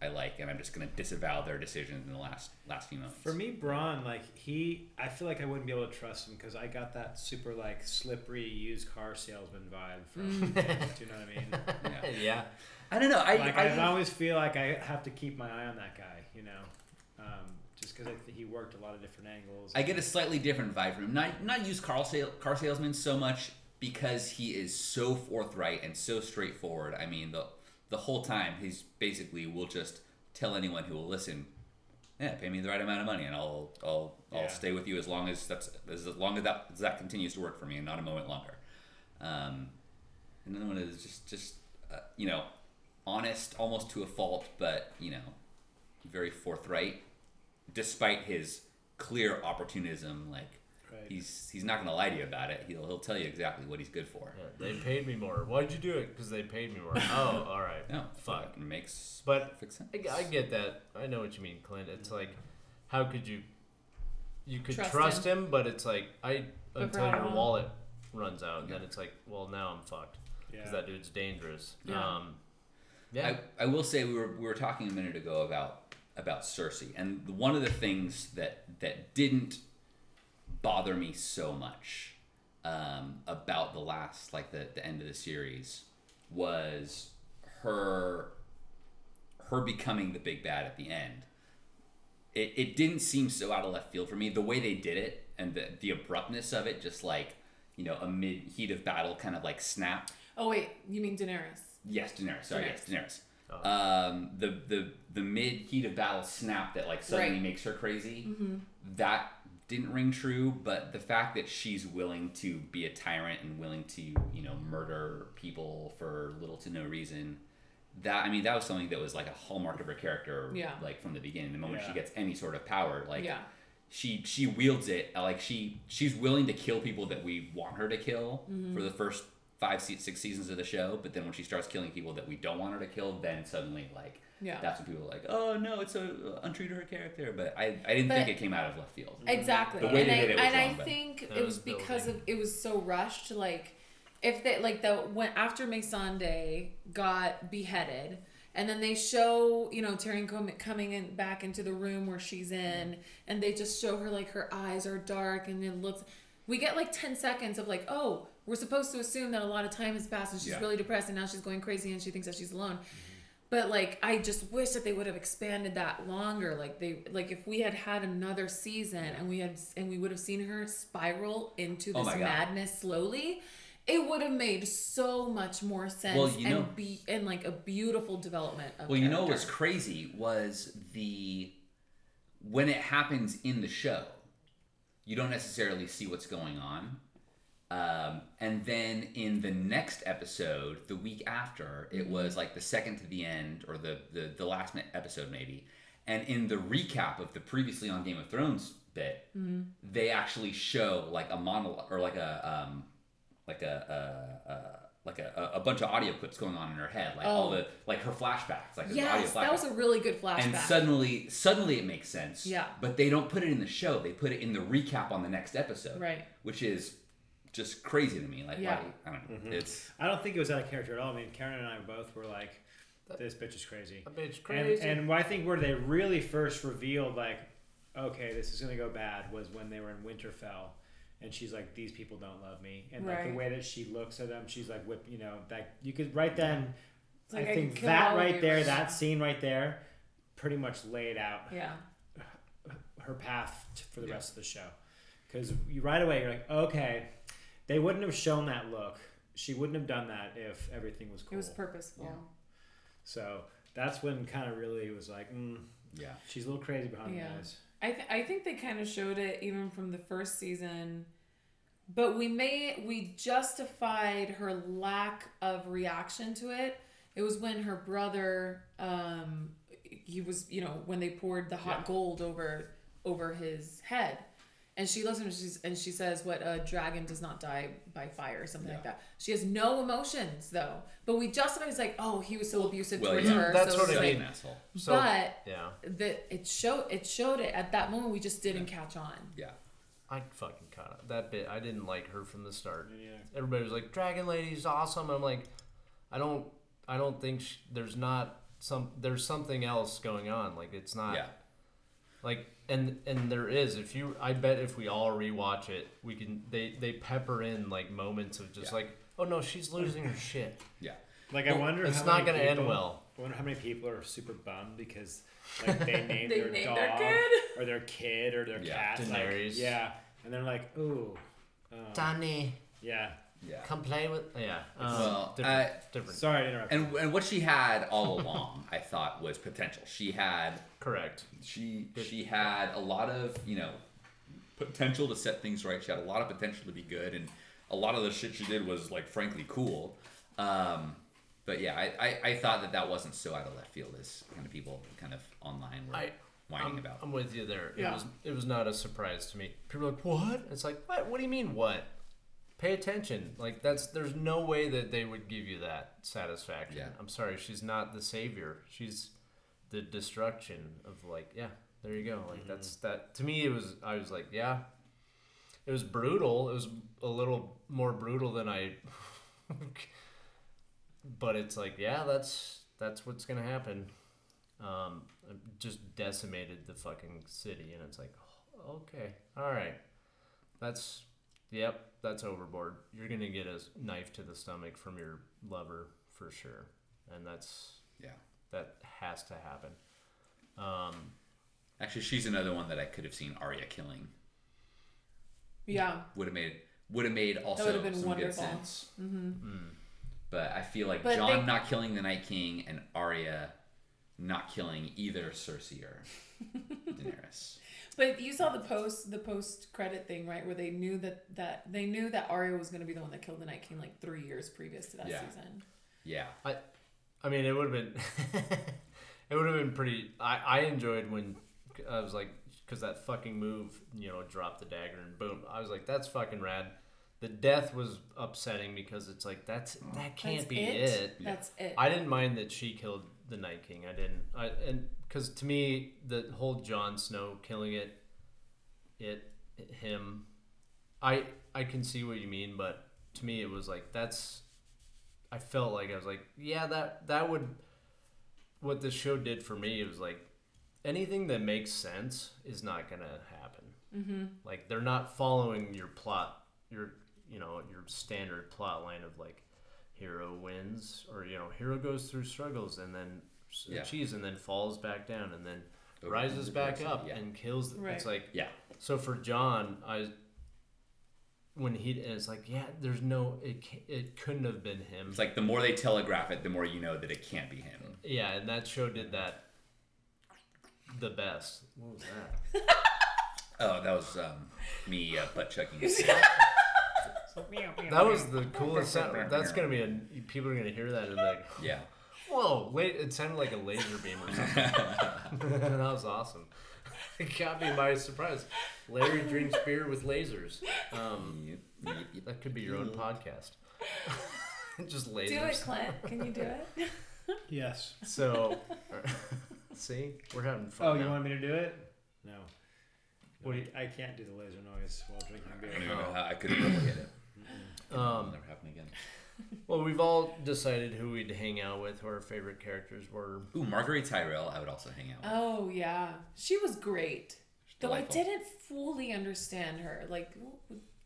C: i like and i'm just going to disavow their decisions in the last last few moments
B: For me, Bronn, like he, I feel like I wouldn't be able to trust him because I got that super like slippery used car salesman vibe from.
D: Mm.
B: do you know what I mean?
C: yeah.
A: yeah.
C: i don't know i,
B: like
C: I,
B: I, always feel like I have to keep my eye on that guy. You know, um, just because I think he worked a lot of different angles.
C: I get a slightly different vibe from him not not used car, sale, car salesman so much because he is so forthright and so straightforward i mean the the whole time he's basically will just tell anyone who will listen yeah, pay me the right amount of money, and I'll I'll I'll
B: Yeah.
C: stay with you as long as that's as long as that as that continues to work for me, and not a moment longer. Um, and another one is just just uh, you know honest almost to a fault, but you know very forthright, despite his clear opportunism. Like
B: Right.
C: he's he's not gonna lie to you about it. He'll he'll tell you exactly what he's good for.
A: Yeah, they paid me more. Why'd you do it? Because they paid me more. Oh, all right.
C: No,
A: Fuck.
C: it makes
A: But
C: sense.
A: I, I get that. I know what you mean, Clint. It's like, how could you? You could
D: Trust
A: trust, him. but it's like I
D: But
A: until your
D: how
A: wallet runs out,
C: Yeah.
A: then it's like, well, now I'm fucked
B: Yeah.
A: because that dude's dangerous.
D: Yeah.
A: Um, yeah.
C: I, I will say we were we were talking a minute ago about about Cersei, and one of the things that that didn't bother me so much um, about the last like the, the end of the series was her her becoming the big bad at the end. It, it didn't seem so out of left field for me. The way they did it and the, the abruptness of it, just like, you know, amid heat of battle kind of like snap
D: Oh wait, you mean Daenerys?
C: Yes, Daenerys. Sorry, yes, Daenerys.
A: Oh.
C: Um, the the the mid heat of battle snap that like suddenly
D: Right.
C: makes her crazy. That didn't ring true, but the fact that she's willing to be a tyrant and willing to you know murder people for little to no reason. That I mean, that was something that was like a hallmark of her character,
D: Yeah.
C: like from the beginning. The moment she gets any sort of power, like
D: yeah.
C: she she wields it like she she's willing to kill people that we want her to kill
D: Mm-hmm.
C: for the first five six seasons of the show but then when she starts killing people that we don't want her to kill then suddenly like
D: Yeah.
C: that's when people are like oh no it's a uh, untrue to her character but i i didn't
D: But-
C: think it came out of left field mm-hmm.
D: Exactly.
C: The way
D: and
C: they
D: I,
C: did it was
D: and
C: wrong,
D: I think it
A: was
D: was because
A: building.
D: of it was so rushed. Like, if they like the when after Missandei got beheaded, and then they show you know Tyrion com- coming in back into the room where she's in, mm-hmm. and they just show her like her eyes are dark, and it looks. We get like ten seconds of like, oh, we're supposed to assume that a lot of time has passed, and she's
C: Yeah.
D: really depressed, and now she's going crazy, and she thinks that she's alone. Mm-hmm. But like, I just wish that they would have expanded that longer. Like they, like if we had had another season and we had, and we would have seen her spiral into
C: Oh
D: this
C: God.
D: madness slowly, it would have made so much more sense
C: Well, you
D: and be and like a beautiful development. Of
C: well you know what was crazy was the when it happens in the show you don't necessarily see what's going on um, and then in the next episode the week after it
D: Mm-hmm.
C: was like the second to the end or the, the, the last episode maybe and in the recap of the previously on game of thrones bit
D: Mm-hmm.
C: they actually show like a monologue or like a um, like a, a, a like a, a bunch of audio clips going on in her head like all
D: Oh.
C: the like her flashbacks like the audio
D: Yes,
C: flashbacks
D: that was a really good flashback.
C: and suddenly suddenly it makes sense
D: Yeah.
C: but they don't put it in the show they put it in the recap on the next episode
D: Right.
C: which is just crazy to me like
D: Yeah.
C: why i don't know mm-hmm. it's
B: I don't think it was out of character at all. I mean, Karen and I both were like, "This bitch is crazy."
A: That bitch
B: And,
A: crazy.
B: and what I think where they really first revealed like, okay, this is gonna go bad was when they were in Winterfell, and she's like, these people don't love me, and like the way that she looks at them, she's like, whip, you know, that you could right then.
D: It's like,
B: I
D: I
B: think
D: can
B: that
D: all of
B: right
D: you.
B: there, that scene right there, pretty much laid out
D: yeah,
B: her path t- for the
C: Yeah.
B: rest of the show. Because you right away you're like, okay, they wouldn't have shown that look. She wouldn't have done that if everything was cool.
D: it was purposeful.
C: Yeah.
B: So that's when kind of really was like, mm,
C: yeah
B: she's a little crazy behind
D: Yeah.
B: the eyes.
D: I th- I think they kind of showed it even from the first season, but we may we justified her lack of reaction to it. It was when her brother, um, he was you know when they poured the hot
C: Yeah.
D: gold over over his head, and she looks at him and, she's, and she says, "What a dragon does not die by fire," or something like that. She has no emotions though, but we justified it's like, oh, he was so abusive
C: well,
D: towards
C: yeah.
D: her.
A: That's
D: so
A: what
D: it's
A: I
D: like,
A: mean.
C: an asshole
A: so
D: but
A: yeah,
D: that it showed it showed it at that moment we just didn't catch on
C: yeah
A: I fucking caught it. that bit. I didn't like her from the start.
B: Yeah.
A: Everybody was like, "Dragon Lady's awesome." And I'm like, I don't, I don't think sh- there's not some there's something else going on. Like it's not.
C: yeah
A: Like and and there is. If you, I bet if we all rewatch it, we can. They they pepper in like moments of just
C: Yeah.
A: like, oh no, she's losing her shit.
C: yeah
B: Like I wonder
A: It's
B: how
A: not
B: many
A: gonna end
B: people-
A: well.
B: I wonder how many people are super bummed because like they named
D: They
B: their
D: named
B: dog
D: their kid?
B: or their kid or their
C: Yeah.
B: cat. like-
A: Daenerys.
B: yeah, and they're like, ooh, oh,
A: Danny.
B: yeah.
C: Yeah.
A: Come play with. Yeah. Um,
C: Well,
A: different.
C: I-
A: different.
B: Sorry to interrupt.
C: And and what she had all along, I thought was potential. She had
A: Correct.
C: she she had a lot of you know potential to set things right. She had a lot of potential to be good, and a lot of the shit she did was like frankly cool. Um, but yeah, I, I, I thought that that wasn't so out of left field as kind of people kind of online were
A: I-
C: whining
A: I'm,
C: about.
A: I'm with you there. It
D: Yeah.
A: was it was not a surprise to me. People are like, "What?" It's like, "What? What do you mean what?" Pay attention. Like that's there's no way that they would give you that satisfaction.
C: Yeah.
A: I'm sorry, she's not the savior. She's the destruction of like, yeah, there you go. Like that's that to me it was I was like, yeah. It was brutal. It was a little more brutal than I but it's like, yeah, that's that's what's gonna happen. Um, just decimated the fucking city, and it's like, oh, okay, all right, that's, yep, that's overboard. You're gonna get a knife to the stomach from your lover for sure, and that's
C: yeah.
A: that has to happen. Um,
C: Actually, she's another one that I could have seen Arya killing.
D: Yeah.
C: Would have made would have made also
D: would've been
C: some
D: wonderful.
C: good sense.
A: mm,
C: But I feel like
D: But
C: Jon
D: they-
C: not killing the Night King and Arya not killing either Cersei or Daenerys.
D: But you saw the post the post credit thing, right? Where they knew that that they knew that Arya was gonna be the one that killed the Night King like three years previous to that
C: Yeah.
D: season.
C: Yeah.
A: I, I mean, it would have been, it would have been pretty. I, I enjoyed when I was like, because that fucking move, you know, drop the dagger and boom. I was like, that's fucking rad. The death was upsetting because it's like that's that can't
D: That's
A: be
D: it.
A: it.
D: That's it.
A: I didn't mind that she killed the Night King. I didn't. I and because to me, the whole Jon Snow killing it, it, him, I I can see what you mean, but to me, it was like that's. I felt like I was like, yeah, that that would. What this show did for me, it was like, anything that makes sense is not gonna happen.
D: mm-hmm.
A: Like they're not following your plot, your you know your standard plot line of like hero wins or you know hero goes through struggles and then s-
C: Yeah.
A: achieves and then falls back down and then
C: Overcomes
A: rises back
C: adversity,
A: up
C: yeah.
A: and kills.
D: Right.
A: It's like
C: Yeah.
A: so for Jon, I when he and it's like yeah, there's no it it couldn't have been him.
C: It's like the more they telegraph it, the more you know that it can't be him.
A: yeah, and that show did that the best. What was that?
C: Oh, that was um, me uh, butt chucking.
A: That was the coolest sound. That's gonna be a people are gonna hear that and like
C: yeah.
A: Whoa! La- it sounded like a laser beam or something. that was awesome. It got me by surprise. Larry drinks beer with lasers. Um, that could be your own podcast. Just lasers.
D: Do it, Clint. Can you do it?
B: yes.
A: So, see, we're having fun.
B: Oh, you
A: now.
B: want me to do it? No.
A: What do you-
B: I can't do the laser noise while drinking beer.
C: I don't
B: beer.
C: even know how I could replicate it.
A: Um,
C: Never happen again.
A: well, we've all decided who we'd hang out with, who our favorite characters were.
C: Ooh, Marguerite Tyrell, I would also hang out with.
D: Oh yeah, she was great. Though
C: Delightful.
D: I didn't fully understand her. Like, w-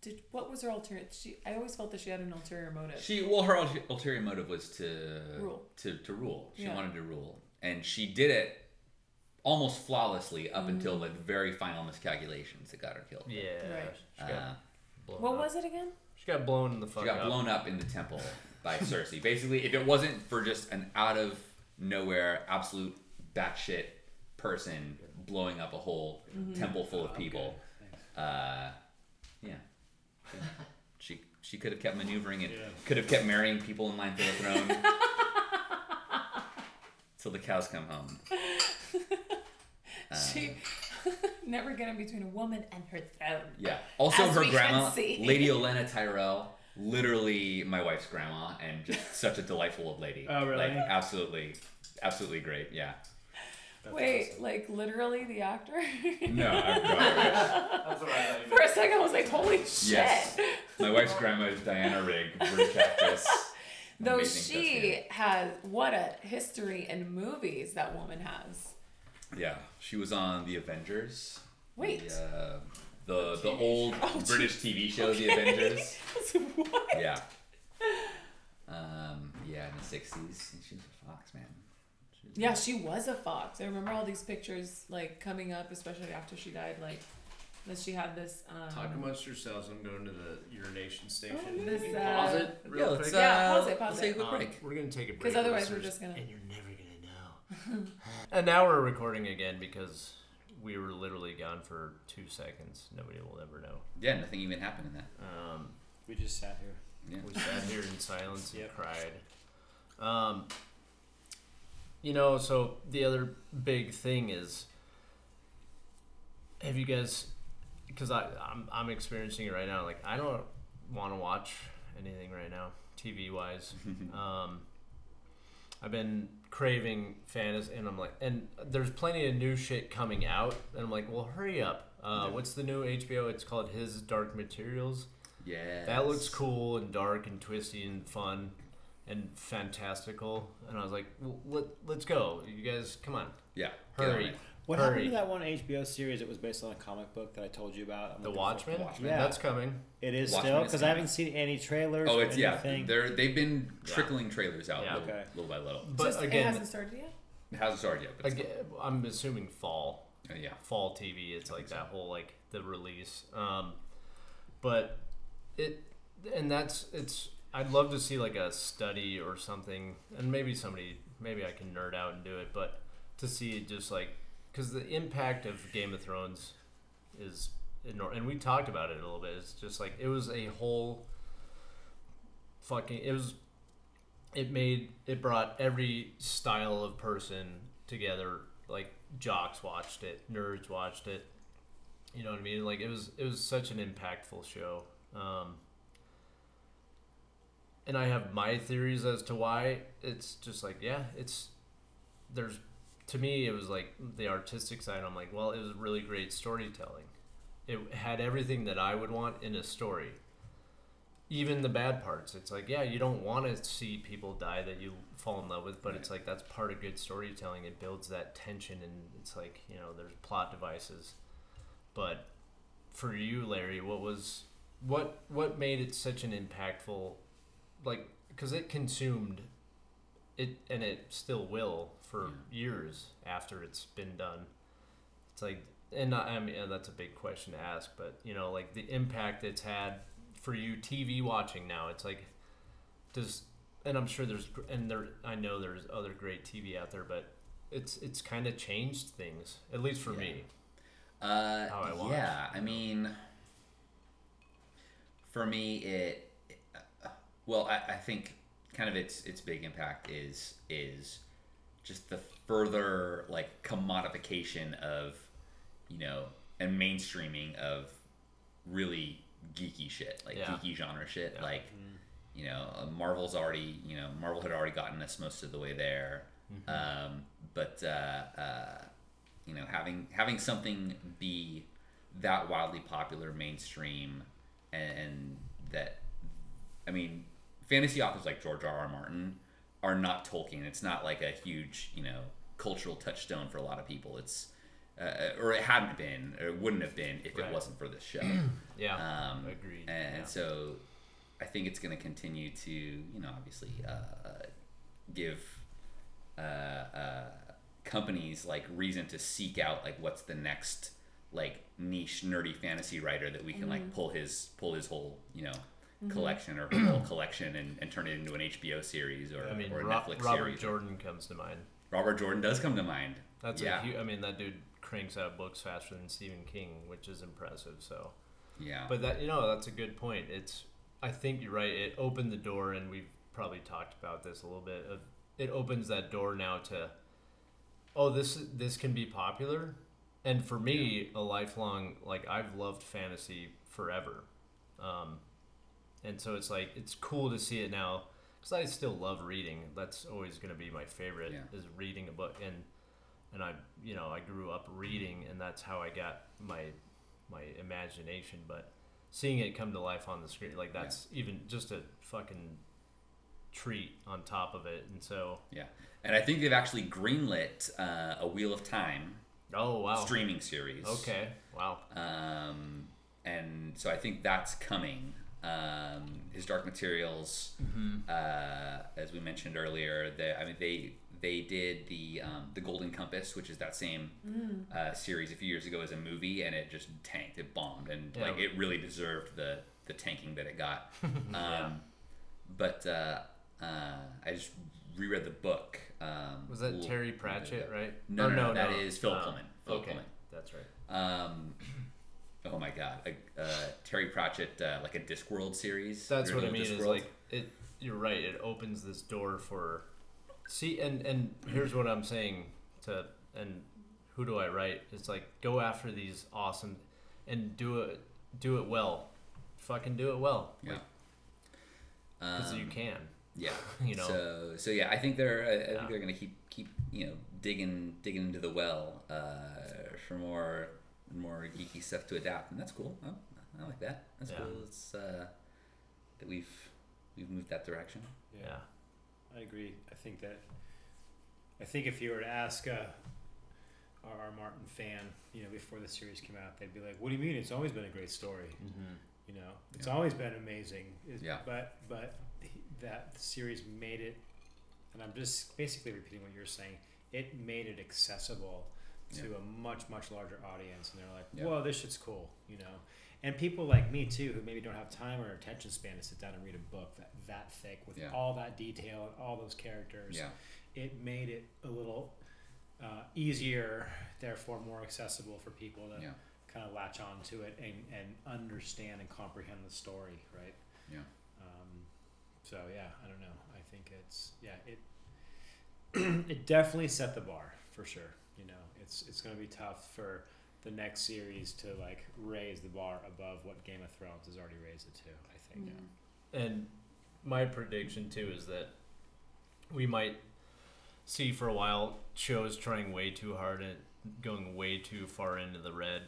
D: did what was her ulterior? She I always felt that she had an ulterior motive.
C: She well, her ulter- ulterior motive was to
D: Rule.
C: to to rule. She
D: Yeah.
C: wanted to rule, and she did it almost flawlessly up until the very final miscalculations that got her killed.
A: Yeah.
D: Right.
A: She got
C: Uh,
A: blown
D: what
A: up.
D: was it again?
A: She got blown in the fuck
C: she got
A: up.
C: blown up in the temple by Cersei. Basically, if it wasn't for just an out of nowhere, absolute batshit person blowing up a whole temple full of people, uh, yeah, she, she she could have kept maneuvering and
B: Yeah.
C: could have kept marrying people in line for the throne till the cows come home.
D: she never get in between a woman and her throne.
C: Yeah. Also,
D: As
C: her grandma. Lady Olenna Tyrell, literally my wife's grandma, and just such a delightful old lady.
B: Oh, really?
C: Like, absolutely, absolutely great. Yeah.
B: That's
D: Wait,
B: awesome.
D: like literally the actor?
C: No, I, no, I
A: That's
D: For a second, I was like, "Holy shit!"
C: yes. My wife's grandma is Diana Rigg, British actress.
D: Though
C: Amazing
D: she
C: thespian.
D: has what a history in movies that woman has.
C: Yeah, she was on The Avengers.
D: Wait.
C: The, uh, the, the old
D: Oh,
C: British TV show, The Avengers.
D: what?
C: Yeah. Um, yeah, in the 60s. And she was a fox, man. She was-
D: Yeah, she was a fox. I remember all these pictures like coming up, especially after she died. Like, that she had this. Um,
A: Talk amongst yourselves. I'm going to the urination station.
D: Oh, This, uh,
A: pause it real
C: yeah,
A: quick.
C: let's,
D: Yeah,
C: uh,
D: pause it, pause
C: let's take a
D: it.
C: quick
A: Um, we're gonna take a break.
D: 'Cause otherwise we're just gonna-
A: And you're never gonna know. and now we're recording again because we were literally gone for two seconds. Nobody will ever know.
C: Yeah, nothing even happened in that.
A: Um,
B: We just sat here.
C: Yeah.
A: we sat here in silence and
B: Yep.
A: cried. Um, you know, so the other big thing is, have you guys? Because I I'm I'm experiencing it right now. Like I don't want to watch anything right now, TV wise. um, I've been craving fantasy, and I'm like, and there's plenty of new shit coming out, and I'm like, well, hurry up. Uh. What's the new HBO? It's called His Dark Materials.
C: Yeah.
A: That looks cool and dark and twisty and fun and fantastical. And I was like, well, let, let's go. You guys, come on.
C: Yeah.
A: Hurry.
C: It.
B: What
A: Hurry.
B: happened to that one HBO series that was based on a comic book that I told you about? I'm
A: The Watchmen?
C: Watchmen.
B: Yeah.
A: That's coming.
B: It is
C: Watchmen
B: still because I haven't seen any trailers.
C: Oh,
B: or
C: it's yeah.
B: anything.
C: They're they've been
A: Yeah.
C: trickling trailers out
A: Yeah.
C: little,
B: Okay.
C: little by little.
A: But
D: just, it
A: again,
D: hasn't started yet.
C: It hasn't started yet, but
A: again, I'm assuming fall.
C: uh, yeah.
A: fall TV. It's like that whole like the release. Um, but it and that's it's. I'd love to see like a study or something, and maybe somebody maybe I can nerd out and do it, but to see it just like because the impact of Game of Thrones is enormous, and we talked about it a little bit. It's just like it was a whole fucking. It was. It made it brought every style of person together. Like jocks watched it, nerds watched it. You know what I mean? Like it was it was such an impactful show. Um, and I have my theories as to why it's just like yeah, it's there's to me it was like the artistic side. I'm like, well, it was really great storytelling. It had everything that I would want in a story. Even the bad parts. It's like, yeah, you don't want to see people die that you fall in love with, but it's like that's part of good storytelling. It builds that tension, and it's like you know, there's plot devices. But for you, Larry, what was what what made it such an impactful, like because it consumed it, and it still will for years after it's been done. It's like, and not, I mean, that's a big question to ask, but you know, like the impact it's had for you TV watching now. It's like, does, and I'm sure there's, and there, I know there's other great TV out there, but it's it's kind of changed things, at least for
C: Yeah.
A: me.
C: Uh,
A: How I watch,
C: yeah, I mean, for me, it. uh, Well, I, I think kind of its its big impact is is just the further like commodification of, you know, and mainstreaming of really geeky shit, like
A: Yeah.
C: geeky genre shit,
A: Yeah.
C: like. You know, uh, Marvel's already, you know, Marvel had already gotten us most of the way there. Um, but uh, uh, you know having having something be that wildly popular mainstream and, and that i mean fantasy authors like george r r martin are not tolkien it's not like a huge you know cultural touchstone for a lot of people it's uh, or it hadn't been or it wouldn't have been if
A: Right.
C: it wasn't for this show
A: Yeah,
C: um,
A: agreed.
C: and
A: yeah.
C: so I think it's going to continue to, you know, obviously uh, uh, give uh, uh, companies like reason to seek out like what's the next like niche nerdy fantasy writer that we can like pull his pull his whole you know collection or her whole collection and, and turn it into an HBO series or,
A: I mean,
C: or a
A: Ro-
C: Netflix
A: Robert
C: series.
A: Jordan comes to mind.
C: Robert Jordan does come to mind.
A: That's
C: yeah,
A: a huge. I mean, that dude cranks out books faster than Stephen King, which is impressive. So,
C: yeah,
A: but that you know, that's a good point. It's. I think you're right. It opened the door, and we've probably talked about this a little bit. Of it opens that door now to. Oh, this this can be popular, and for me, a lifelong like I've loved fantasy forever, um, and so it's like it's cool to see it now. Because I still love reading. That's always going to be my favorite
C: Yeah.
A: is reading a book. And and I you know I grew up reading and that's how I got my my imagination. But seeing it come to life on the screen like that's even just a fucking treat on top of it. And so
C: yeah, and I think they've actually greenlit uh, a Wheel of Time
A: oh wow.
C: streaming series.
A: okay. Wow.
C: Um, and so I think that's coming. Um, his Dark Materials,
A: Mm-hmm.
C: uh, as we mentioned earlier, they, I mean they they did the um, the Golden Compass, which is that same uh, series a few years ago as a movie, and it just tanked. It bombed, and
A: Yeah.
C: like it really deserved the the tanking that it got. Um, But uh, uh, I just reread the book. Um,
A: Was that Terry Pratchett, right?
C: No,
A: Or
C: no, no, that is Phil Pullman. Phil
A: okay,
C: Pullman.
A: that's right.
C: Oh my god, uh, uh, Terry Pratchett, uh, like a Discworld series.
A: That's
C: You
A: what I mean. Is like it. You're right. It opens this door for. See, and and here's what I'm saying to and who do I write? It's like go after these awesome, and do it do it well, fucking do it well.
C: yeah.
A: because you
C: Um,
A: can.
C: Yeah.
A: You know.
C: So so yeah, I think they're I, I
A: Yeah.
C: think they're gonna keep keep you know digging digging into the well uh, for more more geeky stuff to adapt, and that's cool. Oh, I like that. That's
A: Yeah.
C: cool. It's uh, that we've we've moved that direction.
A: Yeah.
B: I agree. I think that. I think if you were to ask a R. R. Martin fan, you know, before the series came out, they'd be like, "What do you mean? It's always been a great story.
A: Mm-hmm.
B: You know, it's
C: Yeah.
B: always been amazing. It's-
C: Yeah.
B: But but he- that series made it, and I'm just basically repeating what you're saying. It made it accessible to a much much larger audience, and they're like,
C: Yeah.
B: "Whoa, this shit's cool," you know. And people like me too, who maybe don't have time or attention span to sit down and read a book that that thick with
C: Yeah.
B: all that detail and all those characters.
C: Yeah.
B: It made it a little uh, easier, therefore more accessible for people to
C: Yeah.
B: kind of latch on to it and, and understand and comprehend the story, right?
C: Yeah.
B: Um, so yeah, I don't know. I think it's yeah it it definitely set the bar for sure. You know, it's it's gonna be tough for the next series to like raise the bar above what Game of Thrones has already raised it to. I think.
A: And my prediction too is that we might see for a while shows trying way too hard and going way too far into the red.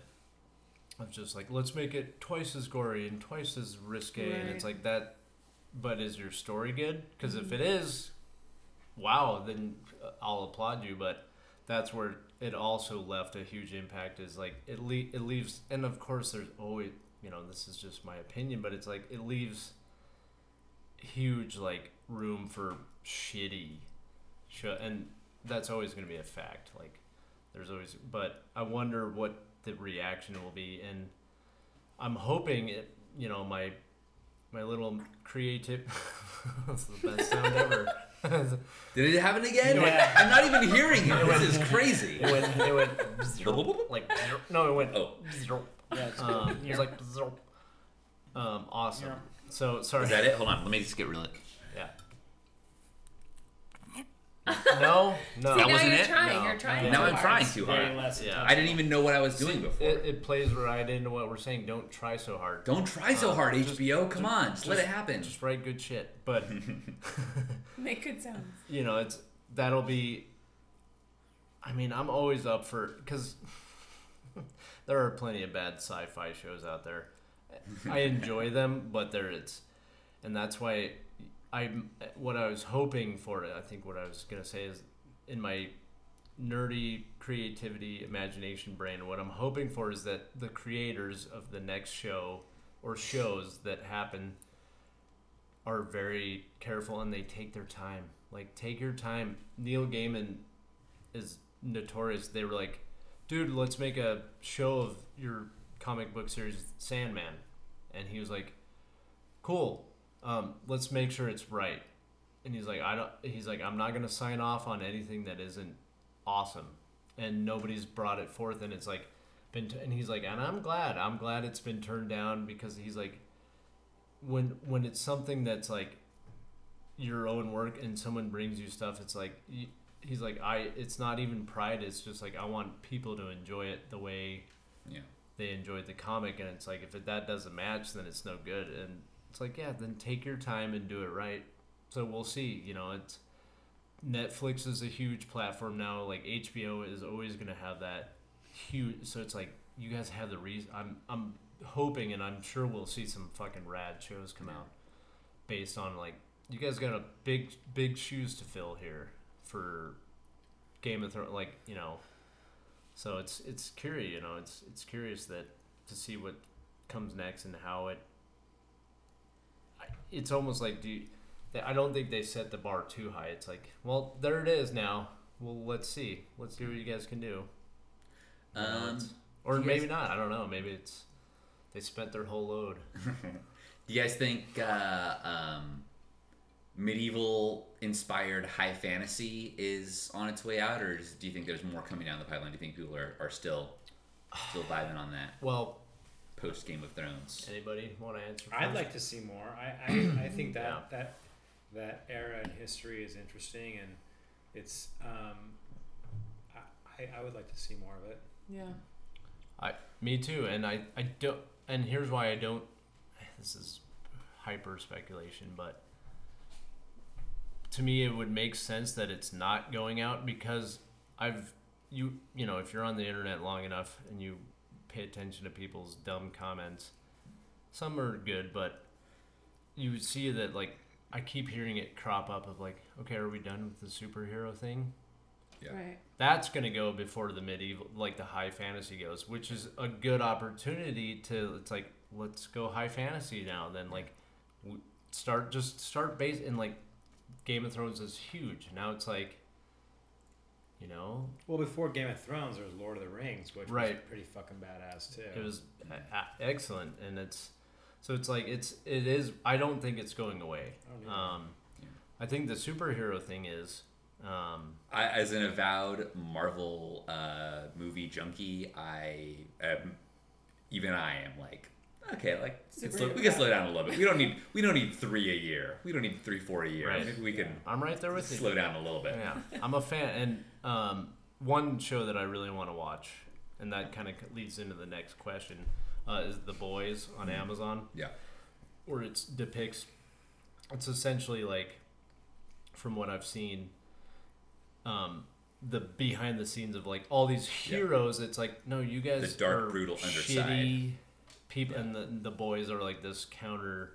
A: Of just like let's make it twice as gory and twice as risque, and it's like that. But is your story good? Because if mm-hmm. it is, wow, then I'll applaud you. But that's where it also left a huge impact. Is like it le- it leaves, and of course there's always you know this is just my opinion, but it's like it leaves huge like room for shitty and that's always going to be a fact like there's always but i wonder what the reaction will be and i'm hoping it you know my my little creative that's the best sound ever
C: Did it happen again?
B: Yeah.
C: I'm not even hearing it. This is crazy.
A: it went it went like no it went
C: Oh.
B: Yeah, it's
A: um, it was like um awesome so sorry
C: Is that it? Hold on. Let me just get rid of it.
A: yeah no no
C: That
D: now
C: wasn't
D: you're
C: it?
D: trying.
A: No.
D: You're trying.
A: Yeah.
C: Now I'm
D: hard.
C: trying too hard.
B: less
A: Yeah.
C: I didn't even know what I was doing
A: See,
C: before.
A: It, it plays right into what we're saying. Don't try so hard.
C: Don't try so
A: Uh,
C: hard,
A: just-
C: HBO. Come on, just, let it happen.
A: Just write good shit. But
D: Make good sounds.
A: you know, it's that'll be. I mean, I'm always up for because there are plenty of bad sci-fi shows out there. I enjoy them, but there it's, and that's why I what I was hoping for. I think what I was gonna say is in my nerdy creativity imagination brain what i'm hoping for is that the creators of the next show or shows that happen are very careful and they take their time. Like take your time. Neil gaiman is notorious. They were like dude let's make a show of your comic book series sandman. And he was like cool um, let's make sure it's right and he's like i don't he's like i'm not going to sign off on anything that isn't awesome and nobody's brought it forth and it's like been t- and he's like and i'm glad i'm glad it's been turned down because he's like when when it's something that's like your own work and someone brings you stuff it's like he's like i it's not even pride it's just like i want people to enjoy it the way
C: Yeah.
A: they enjoyed the comic and it's like if it, that doesn't match then it's no good and it's like yeah then take your time and do it right. So we'll see you know it's netflix is a huge platform now. Like hbo is always going to have that huge so it's like you guys have the reason i'm i'm hoping and i'm sure we'll see some fucking rad shows come out based on like you guys got a big big shoes to fill here for game of thrones like you know. So it's it's curious you know it's it's curious that to see what comes next and how it it's almost like do you, I don't think they set the bar too high. It's like, well, there it is now. Well, let's see. Let's see what you guys can do.
C: Um,
A: or
C: do
A: maybe
C: guys-
A: not. I don't know. Maybe it's they spent their whole load.
C: Do you guys think uh, um, medieval inspired high fantasy is on its way out, or do you think there's more coming down the pipeline? Do you think people are, are still still vibing on that
A: Well,
C: post Game of Thrones?
A: anybody want to answer?
B: I'd like to see more. I, I, I think that,
A: Yeah.
B: that that era in history is interesting and it's um, I, I- I would like to see more of it.
D: Yeah.
A: I, me too, and I, I don't, and here's why I don't. This is hyper speculation, but to me, it would make sense that it's not going out because I've you you know if you're on the internet long enough and you pay attention to people's dumb comments, some are good, but you would see that like I keep hearing it crop up of like, okay, are we done with the superhero thing?
C: Yeah.
D: Right.
A: that's going to go before the medieval like the high fantasy goes which is a good opportunity to it's like let's go high fantasy now then like start just start base in like game of thrones is huge now it's like you know
B: Well, before Game of Thrones, there was Lord of the Rings, which was
A: Right.
B: pretty fucking badass too.
A: it was a- a- excellent and it's so it's like it's it is i don't think it's going away
B: I don't
A: um i think the superhero thing is um
C: I, as an avowed Marvel uh, movie junkie, I am, even I am like, okay, like we can, slow, we can slow down a little bit. We don't need we don't need three a year. We don't need three four a year.
A: Right.
C: Maybe we can
A: i'm right there with you
C: slow down a little bit.
A: Yeah, I'm a fan, and um, one show that I really want to watch, and that kind of leads into the next question, uh, is The Boys on Amazon,
C: Yeah.
A: where it depicts. It's essentially like, from what I've seen, um, the behind the scenes of like all these
C: Yeah.
A: heroes. It's like no, you guys
C: The dark,
A: are
C: brutal underside.
A: shitty people,
C: Yeah.
A: and the the boys are like this counter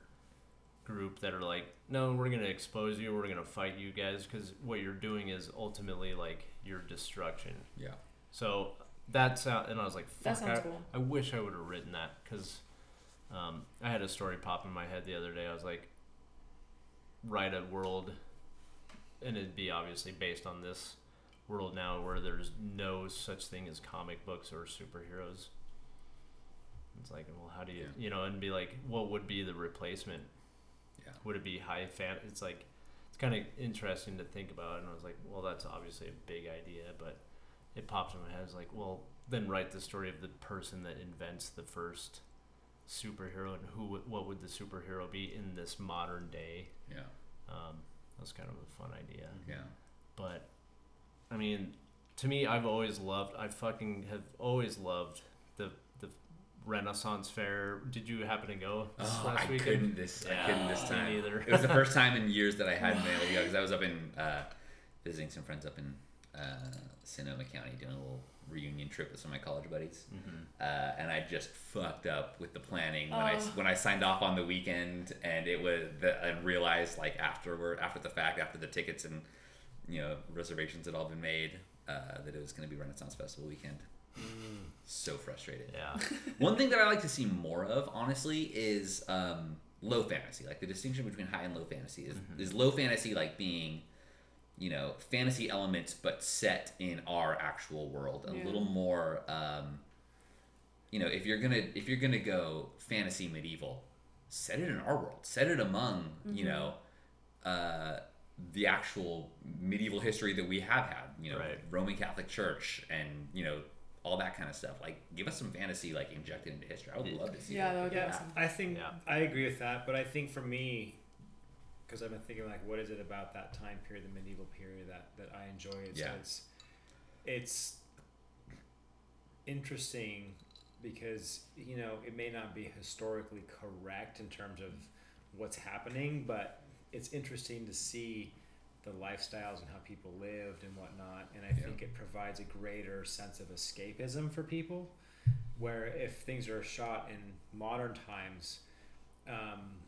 A: group that are like, no, we're gonna expose you, we're gonna fight you guys, because what you're doing is ultimately like your destruction.
C: Yeah.
A: So that's out, and I was like,
D: That
A: fuck,
D: sounds
A: I,
D: cool.
A: I wish I would have written that because um, I had a story pop in my head the other day. I was like, write a world, and it'd be obviously based on this world now where there's no such thing as comic books or superheroes. It's like, well, how do you,
C: Yeah.
A: you know, and be like, what would be the replacement?
C: Yeah.
A: Would it be high fan? It's like, it's kind of interesting to think about. And I was like, well, that's obviously a big idea, but it popped in my head. It's like, well, then write the story of the person that invents the first superhero and who, what would the superhero be in this modern day?
C: Yeah.
A: Um, that's kind of a fun idea.
C: Yeah.
A: But I mean, to me, I've always loved. I fucking have always loved the Renaissance Fair. Did you happen to go this
C: Oh,
A: last
C: I
A: weekend?
C: couldn't this. I couldn't this
A: me
C: time.
A: neither.
C: It was the first time in years that I hadn't been able to go because I was up in uh, visiting some friends up in uh, Sonoma County doing a little reunion trip with some of my college buddies,
A: Mhm.
C: uh, and I just fucked up with the planning when I
D: Oh.
C: when I signed off on the weekend, and it was the, and realized like afterward after the fact after the tickets and you know reservations had all been made uh, that it was going to be Renaissance Festival weekend. So frustrated.
A: Yeah.
C: One thing that I like to see more of, honestly, is um, low fantasy. Like the distinction between high and low fantasy is is low fantasy like being, you know, fantasy elements but set in our actual world. A
D: Yeah.
C: little more, um, you know, if you're gonna if you're gonna go fantasy medieval, set it in our world. Set it among you know, uh, the actual medieval history that we have had. You know,
A: Right.
C: Roman Catholic Church and you know all that kind of stuff. Like, give us some fantasy like injected into history. I would love to see.
D: Yeah,
C: that.
D: that would be
B: Yeah,
D: awesome.
B: I think
A: Yeah.
B: I agree with that, but I think for me, because I've been thinking like, what is it about that time period, the medieval period, that that I enjoy? It's,
C: Yeah.
B: it's it's interesting because you know it may not be historically correct in terms of what's happening, but it's interesting to see the lifestyles and how people lived and whatnot, and I
C: Yeah.
B: think it provides a greater sense of escapism for people. Where if things are shot in modern times, um,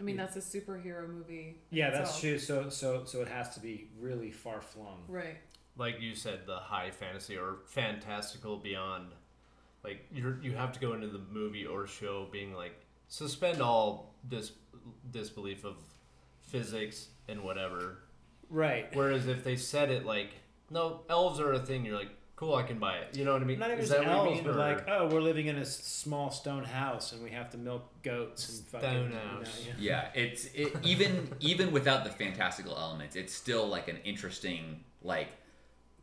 D: I mean, that's a superhero movie. in
B: yeah, that's
D: itself.
B: true. So so so it has to be really far flung.
D: Right.
A: like you said, the high fantasy or fantastical beyond. Like you you have to go into the movie or show being like suspend all dis- disbelief of physics and whatever.
B: Right.
A: Whereas if they said it like, no, elves are a thing, you're like, cool, I can buy it. You know what I mean?
B: Not even
A: Is
B: just
A: that
B: elves,
A: mean,
B: but
A: or-
B: like, oh, we're living in a small stone house and we have to milk goats and fucking.
A: Stone
B: you know,
A: house.
B: yeah.
C: Yeah, it's it, even even without the fantastical elements, it's still like an interesting like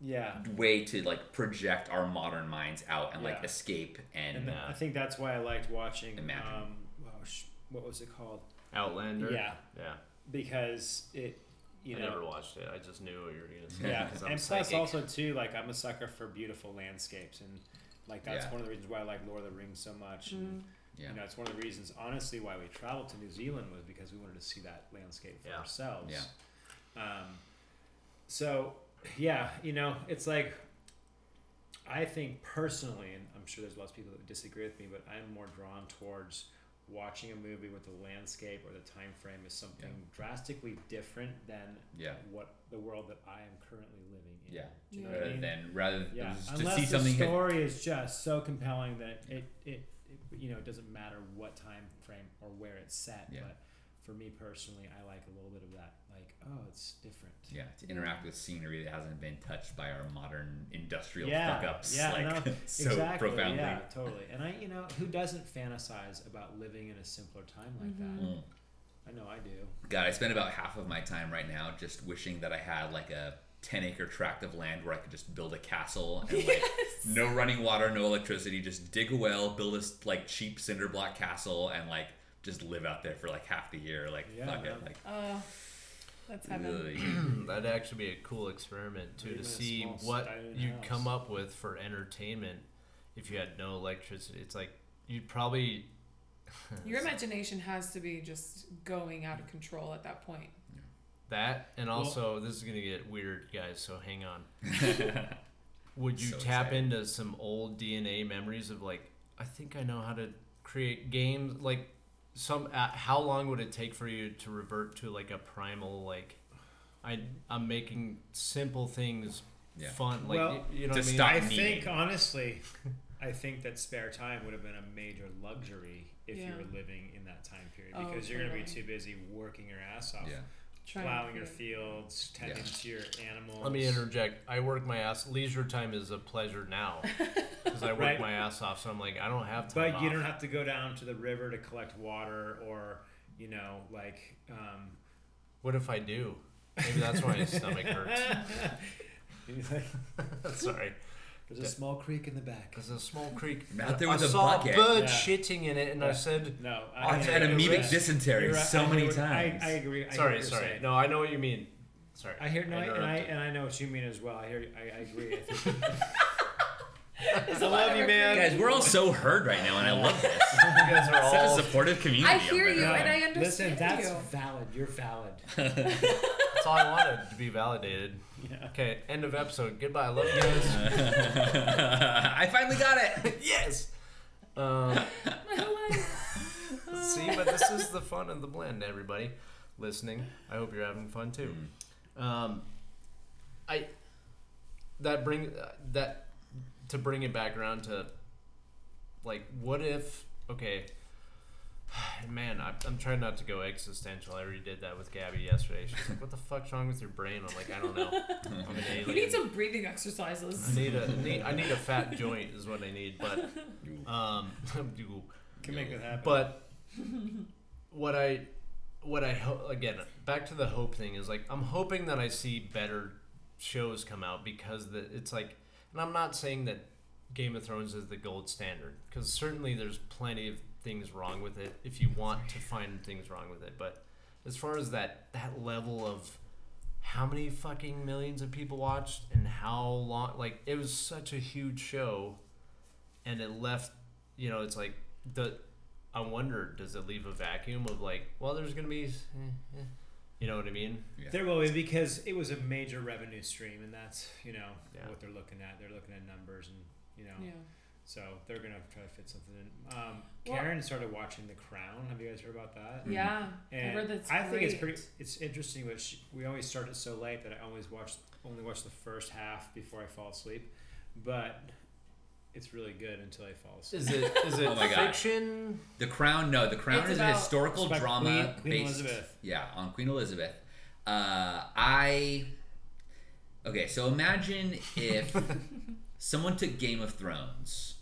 B: Yeah.
C: way to like project our modern minds out and like escape and
B: And
A: Yeah.
B: I think that's why I liked watching.
C: Imagine.
B: Um, oh, sh- what was it called?
A: Outlander.
B: Yeah,
A: Yeah.
B: Because it, you
A: I
B: know,
A: never watched it. I just knew what you were gonna say.
B: yeah,
A: I'm
B: and plus also too, like I'm a sucker for beautiful landscapes, and like that's
C: Yeah.
B: one of the reasons why I like Lord of the Rings so much. And,
C: yeah.
B: You know, it's one of the reasons, honestly, why we traveled to New Zealand was because we wanted to see that landscape for
A: Yeah.
B: ourselves.
C: Yeah.
B: Um, so, yeah, you know, it's like, I think personally, and I'm sure there's lots of people that would disagree with me, but I'm more drawn towards watching a movie with the landscape or the time frame is something drastically different than
C: Yeah.
B: what the world that I am currently living in.
C: Yeah.
B: Do you know
D: Yeah.
B: what I mean?
C: than rather than
B: Yeah,
C: just to
B: unless
C: see
B: the
C: something that-
B: story is just so compelling that it, it, it you know it doesn't matter what time frame or where it's set.
C: Yeah.
B: But for me personally, I like a little bit of that. Like, oh, it's different.
C: yeah, to interact with scenery that hasn't been touched by our modern industrial
B: Yeah,
C: fuck ups
B: yeah,
C: like
B: no,
C: so
B: exactly.
C: profoundly.
B: Yeah, totally. And I, you know, who doesn't fantasize about living in a simpler time like that?
C: Mm.
B: I know I do.
C: God, I spend about half of my time right now just wishing that I had like a 10 acre tract of land where I could just build a castle and like no running water, no electricity, just dig a well, build this like cheap cinder block castle and like just live out there for like half the year. Like,
B: Yeah,
C: fuck it. Like,
D: Oh, that's heaven.
A: That'd actually be a cool experiment too
B: Even
A: to see what you'd
B: house.
A: come up with for entertainment if you had no electricity. It's like you'd probably
D: Your imagination has to be just going out of control at that point.
A: that and
B: Well-
A: also this is gonna get weird, guys. So hang on. Would you
C: So
A: tap
C: excited.
A: into some old DNA memories of like I think I know how to create games like some uh, how long would it take for you to revert to like a primal like I I'm making simple things
C: Yeah.
A: fun like
B: Well,
A: y- you know
C: to
A: what I mean
B: I think honestly, I think that spare time would have been a major luxury if you
D: Yeah.
B: were living in that time period
D: Oh,
B: because you're going to be too busy working your ass off,
C: yeah.
D: Trying
B: plowing your fields, tending
C: Yeah.
B: to your animals.
A: Let me interject. I work my ass. Leisure time is a pleasure now because I work
B: Right.
A: my ass off. So I'm like, I don't have time.
B: But you don't have to go down to the river to collect water or, you know, like. Um,
A: What if I do? Maybe that's why my stomach hurts.
B: He's like,
A: Sorry.
B: There's a small creek in the back.
A: There's a small creek.
C: Out there
A: I
C: with a
A: saw
C: bucket.
A: a bird
B: Yeah.
A: shitting in it, and I
B: Yeah.
A: said,
B: No,
C: I've
A: I
C: had
A: take a
C: amoebic
A: risk.
C: dysentery
B: You're right,
C: so
B: I
C: many
B: hear what-
C: times.
B: I, I agree. I hear
A: "Sorry,
B: what you're
A: sorry.
B: saying.
A: No, I know what you mean. Sorry.
B: I hear no, and I
A: interrupted.
B: and I know what you mean as well. I hear. I, I agree. I, think, I love you, man.
C: Guys, we're all so heard right now, and I love this.
A: you guys are
C: Such
A: all.
C: a supportive community.
D: I hear
C: there.
D: you,
B: No,
D: and I understand Listen,
B: that's
D: you.
B: valid. You're valid.
A: That's all I wanted to be validated.
B: Yeah.
A: Okay, end of episode. Goodbye. I love you guys.
C: I finally got it.
A: yes. Um,
D: My.
A: See, but this is the fun of the blend, everybody listening. I hope you're having fun too. Um, I that bring uh, that to bring it back around to like, what if? Okay, man, I, I'm trying not to go existential. I already did that with Gabby yesterday. She's like, "What the fuck's wrong with your brain?" I'm like, "I don't know. I'm an
D: You need some breathing exercises.
A: I need a need, I need a fat joint is what I need, but um,
B: Can make that happen.
A: but what I what I hope again back to the hope thing is like I'm hoping that I see better shows come out because the it's like and I'm not saying that Game of Thrones is the gold standard because certainly there's plenty of things wrong with it if you want to find things wrong with it but as far as that that level of how many fucking millions of people watched and how long like it was such a huge show and it left you know it's like the i wonder does it leave a vacuum of like well there's gonna be eh, eh, you know what i mean
B: There will be because it was a major revenue stream, and that's you know
A: Yeah.
B: what they're looking at. They're looking at numbers, and you know,
D: Yeah.
B: So they're gonna try to fit something in. Um,
D: Well-
B: Karen started watching The Crown. Have you guys heard about that?
D: Yeah.
B: And
D: I heard that's
B: I think it's pretty. It's interesting, but she, we always start it so late that I always watch only watch the first half before I fall asleep. But it's really good until I fall asleep.
A: Is it is it
C: Oh my God.
A: fiction?
C: The Crown, no, The Crown
D: It's
C: is a historical drama
B: Queen- Queen
C: based,
B: Elizabeth.
C: yeah, on Queen Elizabeth. Uh, I okay, so imagine if someone took Game of Thrones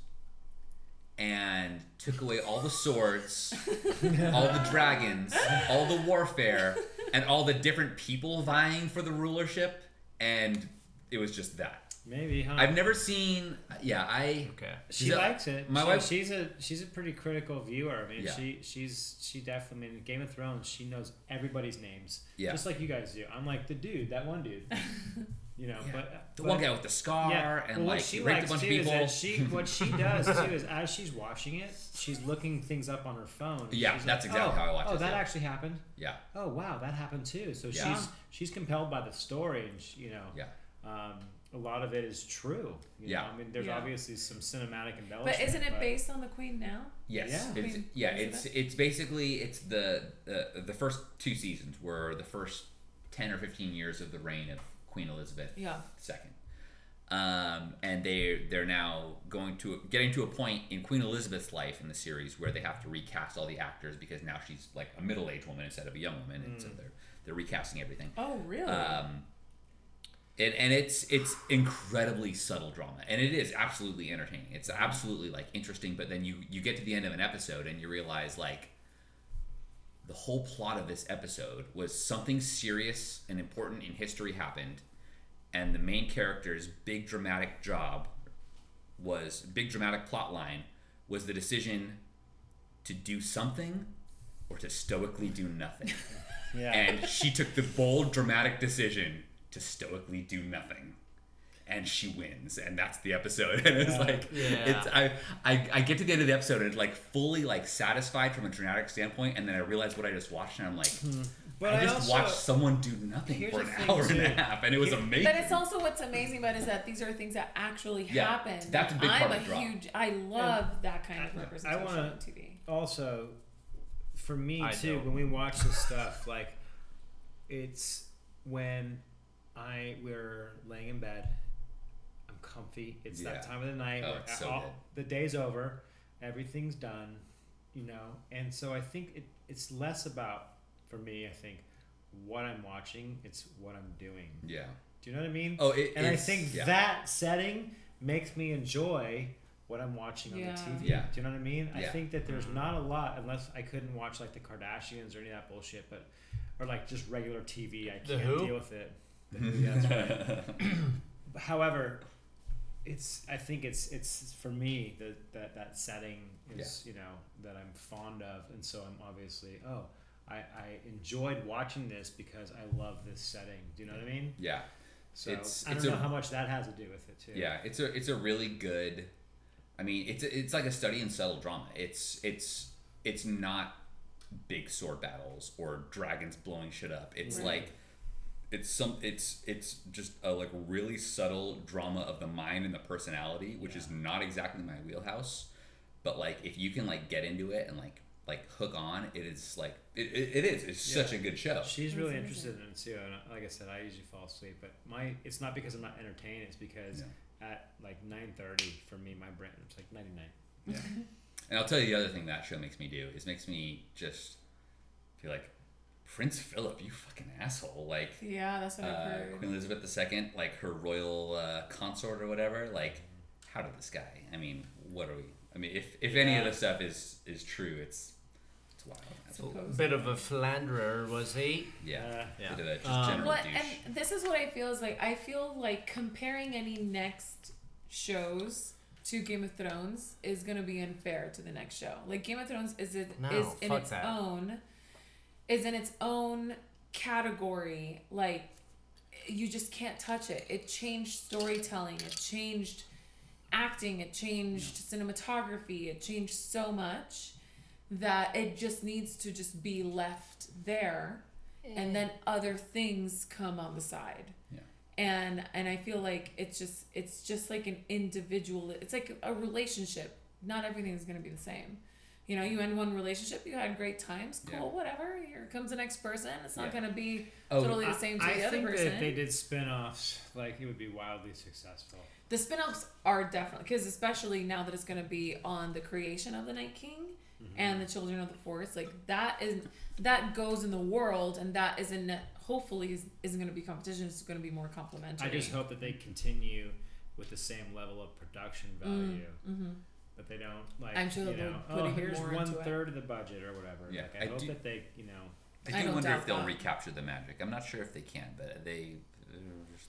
C: and took away all the swords, all the dragons, all the warfare, and all the different people vying for the rulership, and it was just that.
B: Maybe, huh?
C: I've never seen. Yeah, I.
A: Okay.
B: she
C: she's a-
B: likes it.
C: my
B: She-
C: wife-
B: she's a she's a pretty critical viewer. I mean,
C: Yeah.
B: she she's she definitely. I mean, Game of Thrones, she knows everybody's names,
C: Yeah.
B: just like you guys do. I'm like the dude, that one dude. You know,
C: Yeah.
B: but
C: The
B: but-
C: one guy with the scar
B: Yeah,
C: and
B: well,
C: like
B: she
C: he raped a bunch of
B: is
C: people.
B: that she what she does too is as she's watching it, she's looking things up on her phone.
C: Yeah,
B: She's
C: that's
B: like,
C: exactly
B: oh,
C: how I watch it.
B: Oh,
C: it,
B: that
C: too.
B: actually happened.
C: yeah,
B: Oh wow, that happened too. So
C: Yeah.
B: she's she's compelled by the story, and she, you know,
C: yeah.
B: um, a lot of it is true. You
C: Yeah.
B: know? I mean, there's
D: Yeah.
B: obviously some cinematic embellishment.
D: But isn't it
B: but-
D: based on the Queen now?
C: Yes,
B: Yeah.
C: it's
D: Queen
C: yeah, it's
D: Elizabeth?
C: it's basically it's the uh, the first two seasons were the first ten or fifteen years of the reign of Queen Elizabeth
D: Yeah.
C: II, um, and they they're now going to getting to a point in Queen Elizabeth's life in the series where they have to recast all the actors because now she's like a middle aged woman instead of a young woman, and so they're they're recasting everything.
D: Oh, really?
C: Um, and, and it's it's incredibly subtle drama, and it is absolutely entertaining. It's absolutely like interesting, but then you you get to the end of an episode and you realize like the whole plot of this episode was something serious and important in history happened, and the main character's big dramatic job was big dramatic plot line was the decision to do something or to stoically do nothing
B: Yeah.
C: and she took the bold dramatic decision to stoically do nothing and she wins and that's the episode and it's
B: Yeah.
C: like
A: Yeah.
C: it's I, I i get to the end of the episode and it's like fully like satisfied from a dramatic standpoint and then i realize what i just watched and i'm like hmm.
B: But
C: i
B: I
C: just
B: also-
C: watched someone do nothing for
B: the
C: an
B: thing,
C: hour and a half and it was
B: Here-
C: amazing
D: But it's also what's amazing about it is that these are things that actually
C: Yeah,
D: happen.
C: that's a big
D: I'm
C: part of
D: a
C: the draw.
D: huge. I love that kind of
B: I
D: representation
B: wanna-
D: on TV.
B: also for me
A: I
B: too
A: don't.
B: when we watch this stuff like it's when i we're laying in bed i'm comfy it's
C: Yeah.
B: that time of the night
C: Oh,
B: where
C: so
B: all- the day's over everything's done you know and so i think it, it's less about for me i think what i'm watching it's what i'm doing
C: yeah
B: do you know what i mean
C: oh it,
B: and I think
C: yeah.
B: that setting makes me enjoy what I'm watching on the TV.
C: Yeah.
B: Do you know what I mean? I
C: Yeah.
B: think that there's not a lot unless I couldn't watch like the Kardashians or any of that bullshit, but or like just regular TV. I
A: The
B: can't
A: who?
B: deal with it. The yeah, that's right. However, it's I think it's it's for me the, that that setting is you know that I'm fond of, and so I'm obviously oh I, I enjoyed watching this because I love this setting. Do you know what I mean?
C: yeah
B: So
C: It's-
B: I don't
C: it's
B: know
C: a-
B: how much that has to do with it too.
C: Yeah, it's a it's a really good. I mean, it's a, it's like a study in subtle drama. It's it's it's not big sword battles or dragons blowing shit up. It's
D: Right.
C: like it's some it's it's just a like really subtle drama of the mind and the personality, which is not exactly my wheelhouse. But like if you can like get into it and like like hook on, it is like it, it, it is. It's such a good show.
B: She's
D: That's
B: really
D: amazing.
B: interested in it too. And like I said, I usually fall asleep, but my it's not because I'm not entertained. It's because at like nine thirty for me, my brain it's like ninety nine.
C: Yeah. and I'll tell you the other thing that show makes me do is makes me just feel like Prince Philip, you fucking asshole. Like
D: Yeah, that's what I've
C: uh,
D: heard.
C: Queen Elizabeth II, like her royal uh, consort or whatever. Like, how did this guy? I mean, what are we? I mean, if if any of
B: Yeah.
C: this stuff is is true, it's it's wild.
D: Suppose.
A: Bit of a philanderer, was he?
C: Yeah,
B: Uh,
A: Yeah.
C: bit of a just
A: Um,
C: general
D: What and this is what I feel is like I feel like comparing any next shows to Game of Thrones is gonna be unfair to the next show. Like Game of Thrones is it
A: No,
D: is in its
A: that.
D: own is in its own category. Like you just can't touch it. It changed storytelling. It changed acting. It changed cinematography. It changed so much that it just needs to just be left there and then other things come on the side
C: Yeah.
D: and and i feel like it's just it's just like an individual it's like a relationship not everything is going to be the same You know, you end one relationship, you had great times, cool,
C: Yeah.
D: whatever. Here comes the next person. It's not
C: Yeah.
D: gonna be
C: Oh,
D: totally the same to
B: I
D: the other
B: think
D: person.
B: that if they did spin-offs, like it would be wildly successful.
D: the spin-offs are definitely because especially now that it's going to be on the creation of the night king
B: Mm-hmm.
D: and the children of the forest like that is that goes in the world and that isn't hopefully is, isn't going to be competition it's going to be more complementary
B: I just hope that they continue with the same level of production value.
D: mm-hmm.
B: That they don't like.
D: I'm sure
B: you
D: they'll
B: know,
D: put
B: oh,
D: even
B: here's
D: more
B: one
D: into it.
B: third of the budget or whatever.
C: Yeah,
B: like, I,
C: I
B: hope
C: do-
B: that they, you know,
C: I
D: I
C: do
D: don't
C: wonder
D: doubt
C: if they'll
D: that.
C: recapture the magic. I'm not sure if they can, but they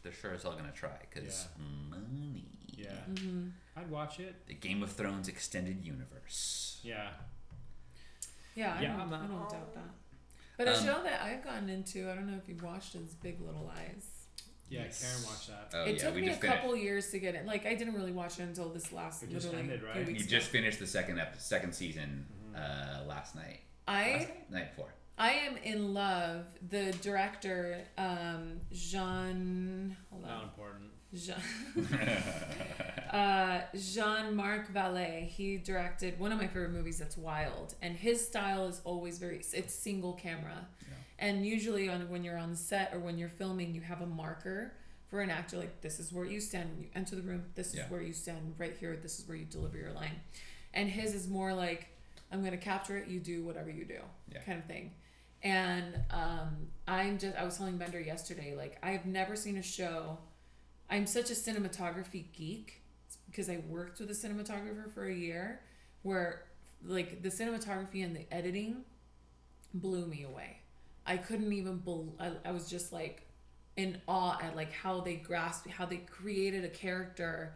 C: they're sure as hell gonna try because money.
B: yeah.
D: Mm-hmm.
B: I'd watch it.
C: The Game of Thrones extended universe.
B: Yeah.
D: yeah, I,
B: Yeah,
D: don't,
B: I'm
D: I
B: not-
D: don't doubt that but a
C: Um,
D: show that I've gotten into I don't know if you've watched is Big Little Lies
B: Yeah,
C: Yes.
B: Karen watched that.
C: Oh
D: it
C: yeah,
D: took
C: we
D: me a
C: just finished.
D: couple years to get it like I didn't really watch it until this last
B: It just
D: literally
B: ended,
D: few
B: right?
D: weeks
C: You
D: ago.
C: just finished the second ep- second season
B: Mm-hmm.
C: uh, last night.
D: I
C: Last night? night before.
D: I am in love. The director, um, Jean. Hold
B: Not important.
D: Jean. uh, Jean Marc Vallée. He directed one of my favorite movies. That's Wild, and his style is always very. It's single camera, and usually on when you're on set or when you're filming, you have a marker for an actor. Like this is where you stand when you enter the room. This is
C: Yeah.
D: where you stand right here. This is where you deliver your line, and his is more like I'm gonna capture it. You do whatever you do,
C: Yeah.
D: kind of thing. And um, I'm just I was telling Bender yesterday, like I've never seen a show. I'm such a cinematography geek because I worked with a cinematographer for a year, where like the cinematography and the editing blew me away. I couldn't even. believe, I, I was just like in awe at like how they grasped, how they created a character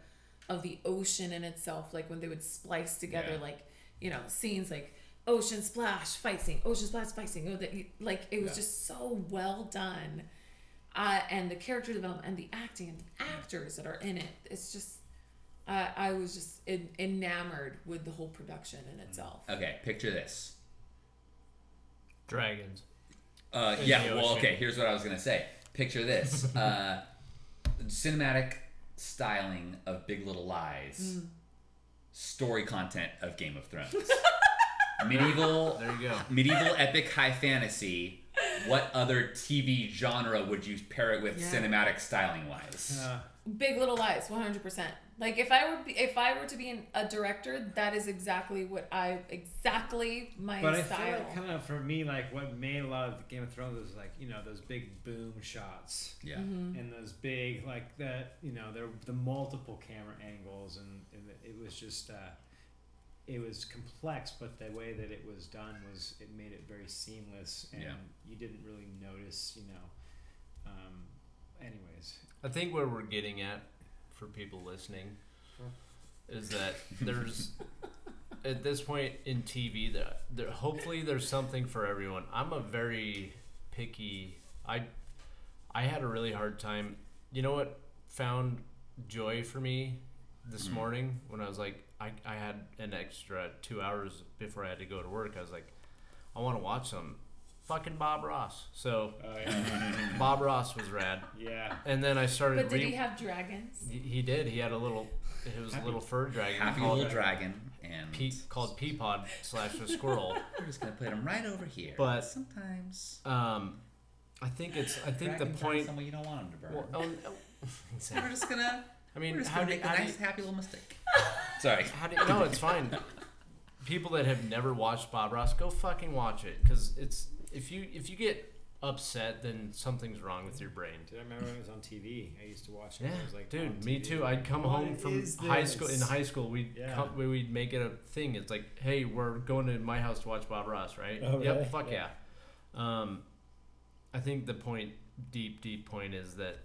D: of the ocean in itself. Like when they would splice together,
C: Yeah.
D: like you know, scenes like ocean splash fight scene, ocean splash fight scene. Oh, that like it was
C: Yeah.
D: just so well done. Uh, and the character development and the acting and the actors that are in it, it's just, uh, I was just en- enamored with the whole production in itself.
C: Okay, picture this.
A: Dragons.
C: Uh, yeah, well,
A: ocean.
C: okay, here's what I was going to say. Picture this uh, cinematic styling of Big Little Lies, story content of Game of Thrones. medieval,
A: There you go.
C: medieval epic high fantasy. What other TV genre would you pair it with
D: Yeah.
C: cinematic styling wise?
B: Uh,
D: Big Little Lies, one hundred percent. Like if I were if I were to be an, a director, that is exactly what I exactly my
B: but I feel like kind of for me, like what made a lot of Game of Thrones was like you know those big boom shots
C: yeah.
D: Mm-hmm.
B: and those big like that you know there the multiple camera angles and, and it was just uh, it was complex, but the way that it was done was it made it very seamless and
C: Yeah.
B: you didn't really notice you know. Um, anyways,
A: I think where we're getting at for people listening is that there's at this point in TV that there hopefully there's something for everyone. I'm a very picky. I I had a really hard time. You know what found joy for me this
C: Mm.
A: morning when I was like I, I had an extra two hours before I had to go to work. I was like, I want to watch some fucking Bob Ross. So
B: oh yeah,
A: Bob Ross was rad.
B: yeah.
A: And then I started.
D: but did
A: re-
D: he have dragons?
A: he, he did. He had a little. It was a little fur dragon
C: Happy
A: called,
C: little dragon, and
A: Pe- called Peapod slash a squirrel.
C: we're just gonna put him right over here.
A: But-
C: sometimes
A: Um, I think it's. I think the
C: dragons burn
A: point.
C: someone you don't want him to burn.
A: Well, oh, no.
C: we're just gonna
A: I mean,
C: we're just
A: how
C: gonna
A: do,
C: make a
A: how, do
C: nice,
A: you,
C: happy little mistake. Sorry.
A: how do you, no? It's fine. People that have never watched Bob Ross, go fucking watch it because it's if you if you get upset, then something's wrong with your brain.
B: Did I remember when it was on TV? I used to watch it.
A: Yeah,
B: when it was like on
A: dude, me
B: TV.
A: too. I'd come
B: What
A: home from high school. In high school, we'd
B: Yeah.
A: come, we- we'd make it a thing. It's like, hey, we're going to my house to watch Bob Ross, right?
B: Oh,
A: yep,
B: really?
A: fuck yeah.
B: Yeah.
A: Um, I think the point, deep, deep point, is that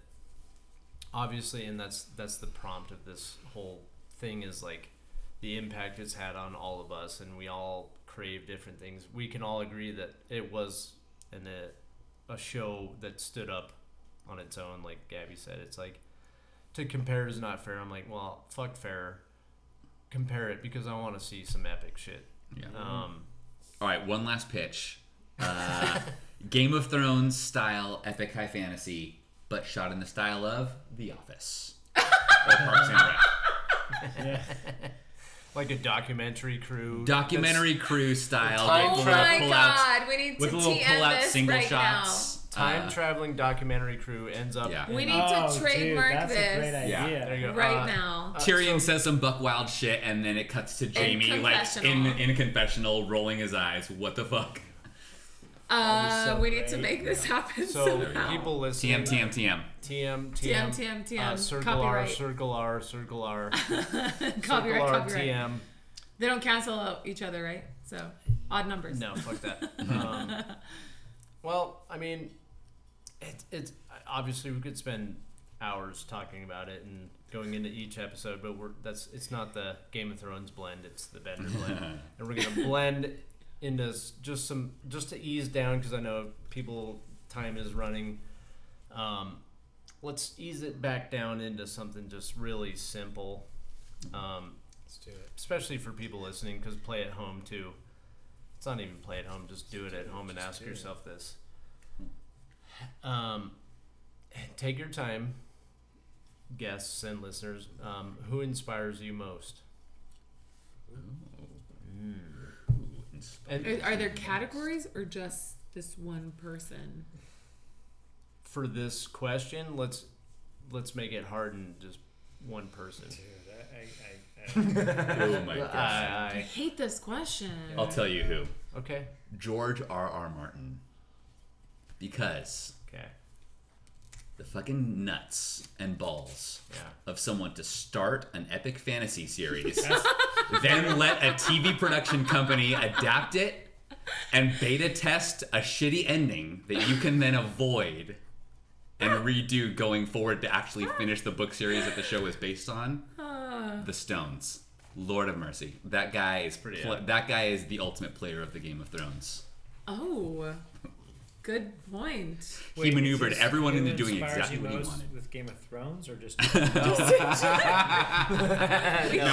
A: obviously, and that's that's the prompt of this whole thing is like the impact it's had on all of us, and we all crave different things. We can all agree that it was an a, a show that stood up on its own, like Gabby said. It's like to compare is not fair. I'm like, well, fuck fair. Compare it because I want to see some epic shit.
C: Yeah.
A: Um,
C: All right, one last pitch. Uh, Game of Thrones style epic high fantasy, but shot in the style of The Office or Parks and Rec.
B: Yeah.
A: Like a documentary crew.
C: Documentary crew style.
A: Time
D: Oh
C: with
A: travel
D: my
C: little pullouts-
D: god, we need to
C: With little
D: TM
C: pull-out
D: this
C: single
D: right
C: shots.
A: Time
C: Uh,
A: traveling documentary crew ends up.
C: Yeah.
A: in-
D: We need
B: oh,
D: to trademark
B: dude, that's
D: this.
B: a great idea.
C: Yeah,
A: there you go.
D: Right
A: Uh,
D: now.
A: uh,
C: Tyrion
A: so-
C: says some buck wild shit, and then it cuts to Jaime like in
D: confessional.
C: in a confessional, rolling his eyes. What the fuck?
D: Uh, we need to make this happen
A: So
D: somehow.
A: people listening.
C: TM TM
A: TM
C: TM.
A: TM
D: TM, TM,
A: Uh, circle
D: copyright.
A: R circle R circle R
D: copyright,
A: circle R
D: copyright.
A: TM.
D: They don't cancel out each other, right? So odd numbers.
A: No, fuck that. Um, well, I mean, it, it's obviously we could spend hours talking about it and going into each episode, but we're that's it's not the Game of Thrones blend; it's the Bender blend, and we're gonna blend into just some just to ease down because I know people time is running. Um, let's ease it back down into something just really simple. Um,
B: Let's do it.
A: especially for people listening because play at home too it's not even play at home just do it at home and
B: Just
A: ask
B: it.
A: yourself this um, take your time guests and listeners um, who inspires you most and
D: Are, are there categories or just this one person?
A: for this question let's let's make it hard and just one person
B: Dude, I, I, I,
C: Oh my gosh.
D: I
A: I,
D: hate this question.
C: I'll tell you who.
A: Okay
C: George R. R. Martin. Because
A: okay
C: the fucking nuts and balls
A: yeah
C: of someone to start an epic fantasy series, then let a TV production company adapt it and beta test a shitty ending that you can then avoid and redo going forward to actually finish the book series that the show is based on. The Stones. Lord of Mercy. That guy is
A: Pretty
C: pl-
A: epic.
C: that guy is the ultimate player of the Game of Thrones.
D: Oh, good point.
C: he maneuvered
B: this
C: everyone into doing exactly what he wanted.
B: With Game of Thrones, or just
D: We
C: No,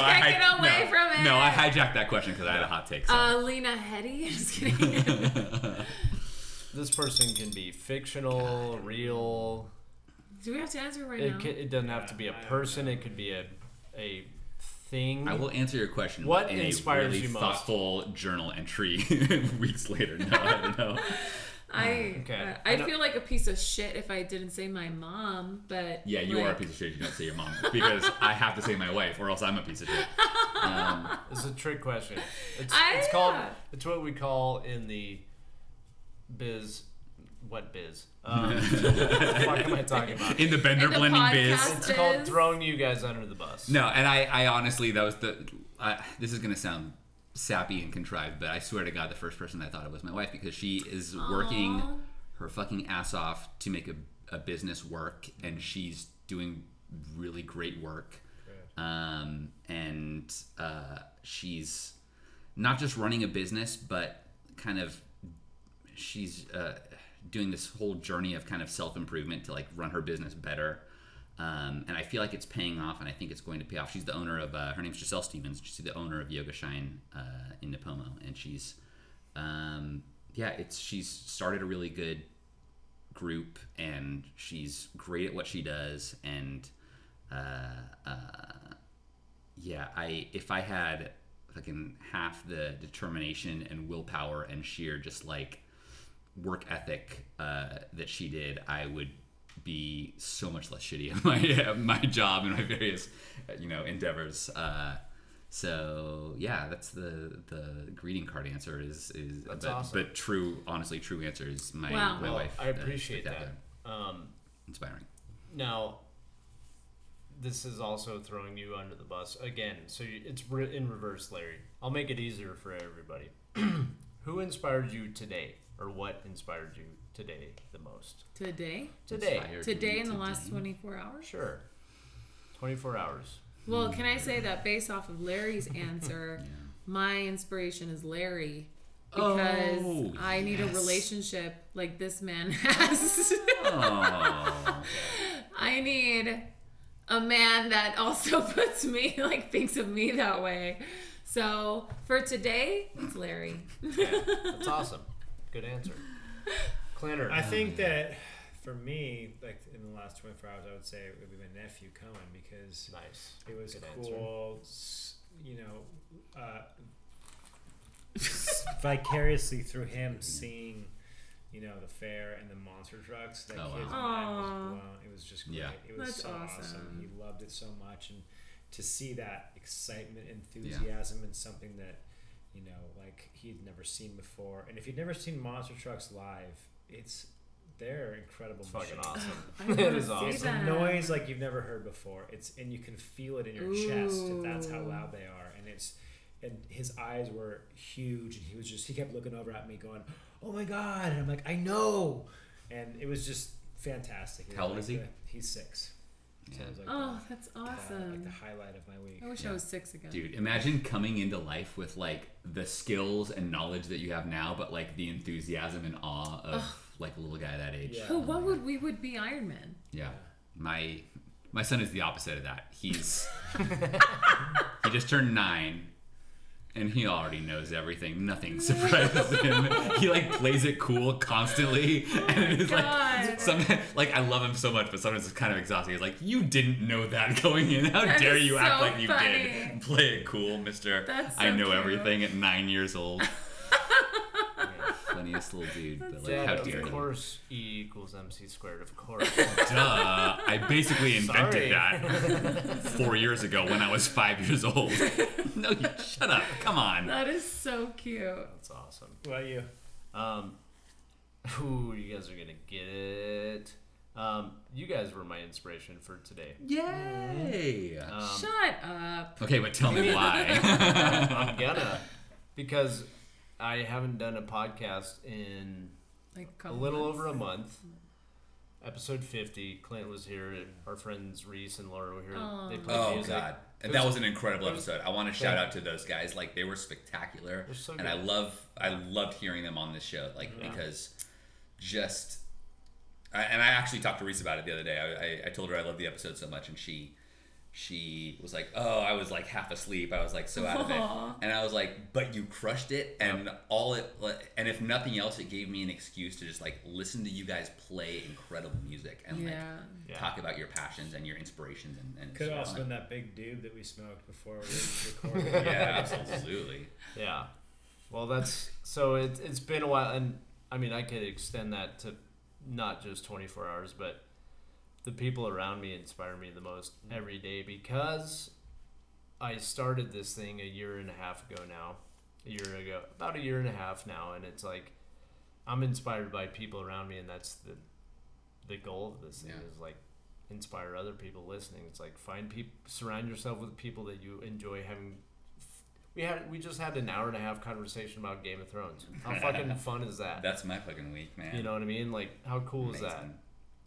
C: I
D: can't get away
C: no,
D: from it.
C: No, I hijacked that question because I had a hot take. so.
D: Uh, Lena Headey. Just kidding.
A: this person can be fictional real
D: Do we have to answer right
A: It,
D: now?
A: ca it doesn't have to be a
B: I don't
A: person. It could be a a thing.
C: I will answer your question.
A: What
C: in
A: inspires
C: a really
A: you most?
C: thoughtful journal entry weeks later. No, I don't know.
D: I
A: Okay.
D: uh,
A: I
D: I'd feel like a piece of shit if I didn't say my mom, but
C: Yeah, you are a piece of shit. if You don't say your mom because I have to say my wife, or else I'm a piece of shit. Um,
A: It's a trick question. It's,
D: I-
A: it's called.
D: yeah.
A: It's what we call in the biz. What biz? Um, what the fuck am I talking about?
C: in the bender
D: In the
C: blending biz.
D: podcast.
A: It's called throwing you guys under the bus.
C: No, and I, I honestly, that was the. I, this is gonna sound sappy and contrived, but I swear to God, the first person I thought of was my wife because she is working
D: Aw.
C: her fucking ass off to make a, a business work, and she's doing really great work. Um, and uh, she's not just running a business, but kind of she's uh, doing this whole journey of kind of self improvement to like run her business better. Um, and I feel like it's paying off, and I think it's going to pay off. She's the owner of uh, her name's Giselle Stevens. She's the owner of Yoga Shine uh, in Nipomo, and she's um, yeah, it's she's started a really good group, and she's great at what she does, and uh, uh, yeah, I if I had fucking half the determination and willpower and sheer just like work ethic uh, that she did, I would be so much less shitty at my at my job and my various uh, you know endeavors. Uh, so yeah, that's the the greeting card answer is is
A: That's
C: but,
A: awesome.
C: but true, honestly, true answer is my
D: Wow.
C: my
A: Well,
C: wife.
A: I
C: uh,
A: appreciate
C: Becca.
A: that. Um,
C: Inspiring.
A: now, this is also throwing you under the bus again. So it's re- in reverse, Larry. I'll make it easier for everybody. Who inspired you today, or what inspired you today the most?
D: today.
A: Today,
D: Today in the last 24 hours.
A: sure. Twenty-four hours.
D: Well, can I say that based off of Larry's answer,
C: Yeah.
D: my inspiration is Larry because
C: Oh,
D: I need a relationship like this man has.
C: Oh.
D: I need a man that also puts me like thinks of me that way. So for today, it's Larry.
A: Okay, that's awesome. Good answer. Clanner.
B: I think that for me, like in the last 24 hours, I would say it would be my nephew Cohen because
A: nice.
B: it was
A: Good
B: cool s- you know, uh, vicariously through him seeing, you know, the fair and the monster trucks. That
C: Oh,
B: kid's
D: wow.
B: mind was blown. It was just great.
C: Yeah.
B: It was
D: That's
B: so awesome.
D: awesome.
B: He loved it so much, and to see that excitement, enthusiasm, and something that, you know, like he'd never seen before. And if you'd never seen monster trucks live, it's they're incredible.
A: It's fucking
B: machines.
A: awesome.
D: I
A: it
D: wanna
A: is
D: see
A: awesome.
B: It's a noise like you've never heard before. It's and you can feel it in your chest. If that's how loud they are, and it's and his eyes were huge, and he was just he kept looking over at me, going, "Oh my god!" And I'm like, "I know," and it was just fantastic. It
C: How old
B: like
C: is he?
B: the- he's six. So
C: Yeah.
B: it was like
D: Oh,
B: the,
D: that's
B: the- like the highlight of my week.
D: I wish
C: Yeah.
D: I was six again.
C: Dude, imagine coming into life with like the skills and knowledge that you have now, but like the enthusiasm and awe of like a little guy that age.
B: Yeah.
D: Who? What would we would be Iron Man?
C: Yeah. My my son is the opposite of that. He's he just turned nine and he already knows everything. Nothing surprises him. He like plays it cool constantly. and oh it is like some like I love him so much, but sometimes it's kind of exhausting. He's like, You didn't know that going in. How
D: That
C: dare
D: is
C: you act like you
D: funny.
C: did? Play it cool, mister.
D: That's
C: I know
D: cute.
C: everything at nine years old. Funniest little dude, but like
A: Dad,
C: how
A: of
C: dare you?
A: course E equals MC squared. Of course.
C: Duh. I basically invented
A: Sorry.
C: that four years ago when I was five years old. no, you shut up. Come on.
D: That is so cute.
A: That's awesome.
B: What about you?
A: Um, ooh, you guys are gonna get it. Um, you guys were my inspiration for today.
C: Yay.
A: Um,
D: Shut up.
C: Okay, but tell me why.
A: I'm gonna because I haven't done a podcast in
D: Like
A: a
D: couple
A: little
D: months.
A: over a month. Episode 50, Clint was here. Our friends Reese and Laura were here. They played
C: oh
A: music.
C: God. And
A: It
C: that
A: was-
C: was an incredible
A: was-
C: episode. I want to shout out to those guys. Like they were spectacular,
A: They're so
C: and I love I loved hearing them on this show. Like
A: Yeah.
C: because just, I, and I actually talked to Reese about it the other day. I, I, I told her I loved the episode so much, and she she was like, "Oh, I was like half asleep. I was like so out of it." And I was like, "But you crushed it, and all it, and if nothing else, it gave me an excuse to just like listen to you guys play incredible music and like
D: Yeah.
A: Yeah.
C: talk about your passions and your inspirations and, and
B: Could have also
C: on.
B: been that big doob that we smoked before we recorded.
C: yeah, absolutely.
A: Yeah. Well, that's so it, it's been a while, and I mean, I could extend that to not just 24 hours, but the people around me inspire me the most mm. every day because I started this thing a year and a half ago now, a year ago, about a year and a half now, and it's like I'm inspired by people around me, and that's the the goal of this thing
C: Yeah.
A: is like inspire other people listening. It's like find people, surround yourself with people that you enjoy having we had we just had an hour and a half conversation about Game of Thrones. How fucking fun is that?
C: That's my fucking week, man.
A: You know what I mean? Like how cool is that?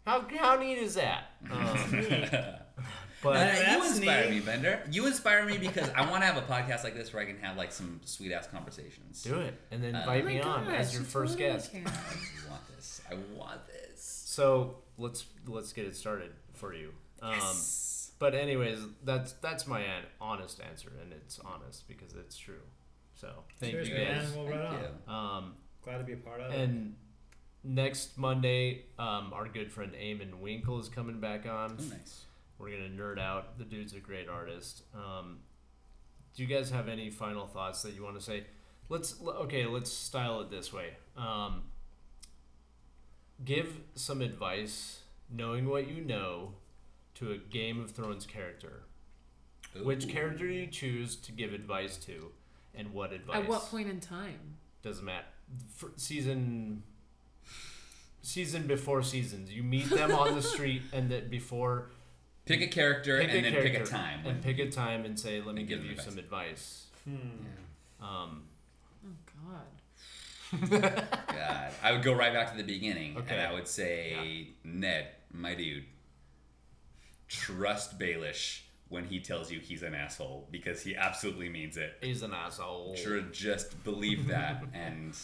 A: How how neat is that? Um, but
C: Uh, you inspire
B: neat.
C: me, Bender. You inspire me because I want to have a podcast like this where I can have like some sweet ass conversations.
A: do it and then
C: Uh,
A: invite
D: Oh my
A: me on
D: gosh,
A: as your first
D: totally
A: guest.
C: I want this. I want this.
A: So let's let's get it started for you. Um,
C: Yes.
A: But anyways, that's that's my an- honest answer, and it's honest because it's true. So thank
B: Cheers,
A: you
B: man.
A: guys.
B: Well, right
C: Thank
B: on.
C: you.
A: Um,
B: Glad to be a part of it.
A: and next Monday, um, our good friend Eamon Winkle is coming back on.
C: Oh, nice.
A: We're gonna nerd out. The dude's a great artist. Um, do you guys have any final thoughts that you want to say? Let's okay. Let's style it this way. Um, give some advice, knowing what you know, to a Game of Thrones character. Which character do you choose to give advice to, and what advice?
D: At what point in time?
A: Doesn't matter. For season. Season before seasons, you meet them on the street, and that before
C: Pick a character
A: pick
C: and
A: a
C: then
A: character
C: pick a time.
A: and pick a time and say, "Let me
C: give
A: give
C: them
A: you some advice."
B: Hmm.
A: Um,
D: Oh God.
C: God, I would go right back to the beginning,
A: Okay.
C: and I would say, Ned, my dude, trust Baelish when he tells you he's an asshole because he absolutely means it.
A: he's an asshole.
C: Sure, just believe that and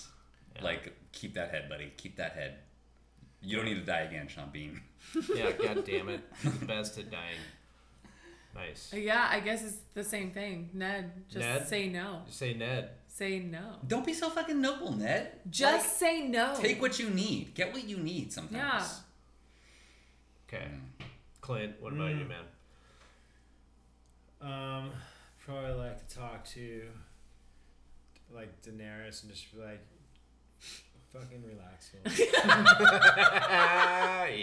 A: Yeah.
C: like keep that head, buddy. Keep that head. You don't need to die again, Sean Bean.
A: Yeah, god damn it, the best at dying. Nice.
D: Uh, yeah, I guess it's the same thing. Ned, just
A: Ned?
D: say no.
A: You say Ned.
D: Say no.
C: Don't be so fucking noble, Ned.
D: Just say no.
C: Take what you need. Get what you need sometimes.
D: Yeah.
A: Okay, mm. Clint. What about you,
B: Mm.
A: man?
B: Um, probably like to talk to like Daenerys and just be like, fucking relax, a little bit.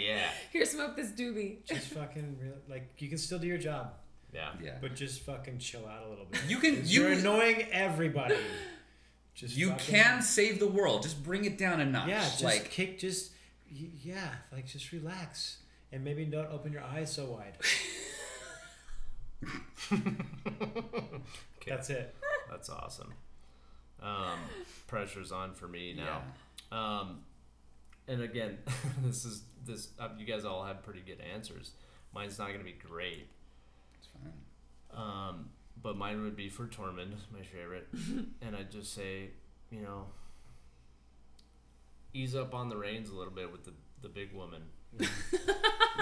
A: yeah.
D: Here, smoke this doobie.
B: just fucking real, like you can still do your job,
A: Yeah.
C: Yeah.
B: but just fucking chill out a little bit.
C: You can
B: 'Cause
C: you
B: You're annoying everybody. Just
C: you
B: fucking-
C: can save the world. Just bring it down a notch.
B: Yeah, just
C: like
B: kick. Just yeah, like just relax and maybe don't open your eyes so wide.
A: Okay.
B: That's it.
A: That's awesome. Um, pressure's on for me now.
C: yeah.
A: Um, and again, this is this. Uh, you guys all have pretty good answers. Mine's not gonna be great.
C: It's fine.
A: Um, but mine would be for Tormund, my favorite, and I'd just say, you know, ease up on the reins a little bit with the the big woman.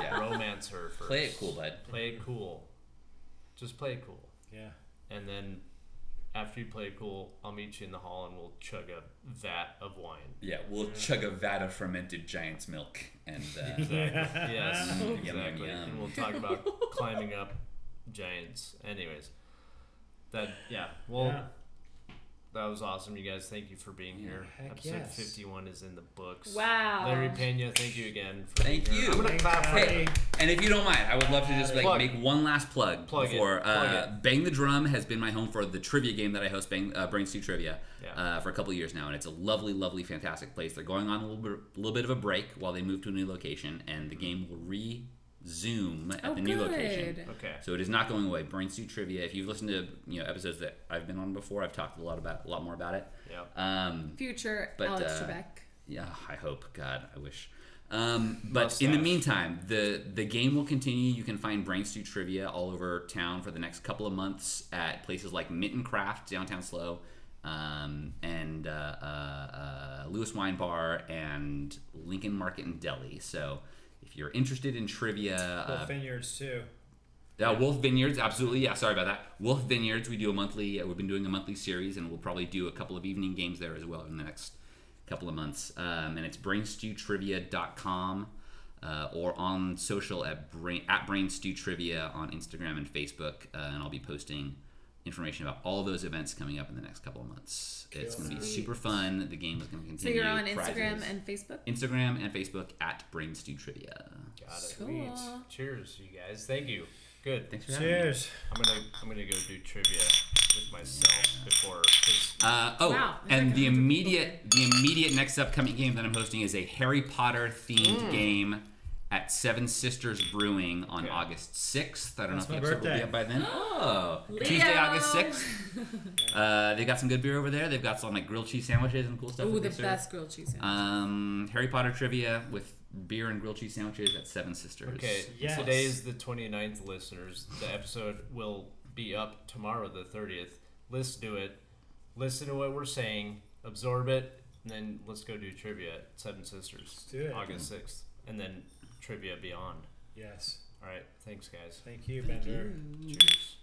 C: Yeah.
A: Romance her first.
C: Play it cool, bud.
A: Play it cool. Just play it cool.
B: Yeah.
A: and then after you play cool, I'll meet you in the hall and we'll chug a vat of wine.
C: Yeah, we'll chug a vat of fermented giant's milk and uh,
A: Exactly. yes,
C: Yum, yum,
A: exactly.
C: yum.
A: And we'll talk about climbing up giants. Anyways, that yeah. Well,
B: yeah.
A: That was awesome, you guys. Thank you for being here.
B: Heck
A: Episode
B: yes.
A: fifty-one is in the books.
D: Wow.
A: Larry Pena, thank you again. For
C: Thank
A: being here.
C: you.
A: I'm gonna
B: Thanks,
A: clap for
B: Abby.
C: Hey, and if you don't mind, I would love to just like
A: Plug.
C: make one last plug,
A: Plug it.
C: before
A: Plug
C: uh, Bang the Drum has been my home for the trivia game that I host, Bang uh, Brain Stew Trivia,
A: Yeah.
C: uh, for a couple of years now, and it's a lovely, lovely, fantastic place. They're going on a little bit, a little bit of a break while they move to a new location, and the game will resume at
D: Oh,
C: the new location.
A: Okay.
C: So it is not going away. Brain Stew Trivia. If you've listened to you know episodes that I've been on before, I've talked a lot about a lot more about it.
A: Yeah.
C: Um,
D: Future
C: But,
D: Alex
C: uh,
D: Trebek.
C: yeah, I hope. God, I wish. Um, but in the meantime, the the game will continue. You can find Brain Stew trivia all over town for the next couple of months at places like Mitten Craft downtown SLO, um, and uh, uh, uh, Luis Wine Bar and Lincoln Market and Deli. So if you're interested in trivia,
B: Wolff
C: uh,
B: vineyards too.
C: Yeah, Wolff Vineyards, absolutely. Yeah, sorry about that. Wolff Vineyards, we do a monthly. Uh, we've been doing a monthly series, and we'll probably do a couple of evening games there as well in the next couple of months. Um, and it's brainstewtrivia.com uh, or on social at brain at brainstewtrivia on Instagram and Facebook. Uh, and I'll be posting information about all those events coming up in the next couple of months. It's going to be super fun. The game is going to continue.
D: So
C: continue.
D: you're on Instagram
C: Prizes.
D: and Facebook?
C: Instagram and Facebook at brainstewtrivia.
A: Got it.
D: Cool.
A: Sweet. Cheers, you guys. Thank you. Good.
C: Thanks for having me.
B: Cheers.
A: I'm gonna I'm gonna go do trivia with myself before.
C: Uh, oh,
D: Wow,
C: and the immediate the immediate next upcoming game that I'm hosting is a Harry Potter themed game at Seven Sisters Brewing on
A: Okay.
C: August 6th. I don't
B: That's
C: know if the episode will be up by then. Oh,
D: Leo!
C: Tuesday, August 6th. Uh, they got some good beer over there. They've got some like grilled cheese sandwiches and cool stuff.
D: Ooh, the
C: they serve.
D: best grilled cheese sandwich.
C: Um, Harry Potter trivia with beer and grilled cheese sandwiches at Seven Sisters.
A: Okay,
B: Yes.
A: today is the 29th, listeners. The episode will be up tomorrow, the 30th. Listen to it, listen to what we're saying, absorb it, and then let's go do trivia at Seven Sisters,
B: do it.
A: August 6th, and then trivia beyond.
B: Yes.
A: All right, thanks, guys.
B: Thank you,
D: Thank
B: Bender.
D: you.
A: Cheers.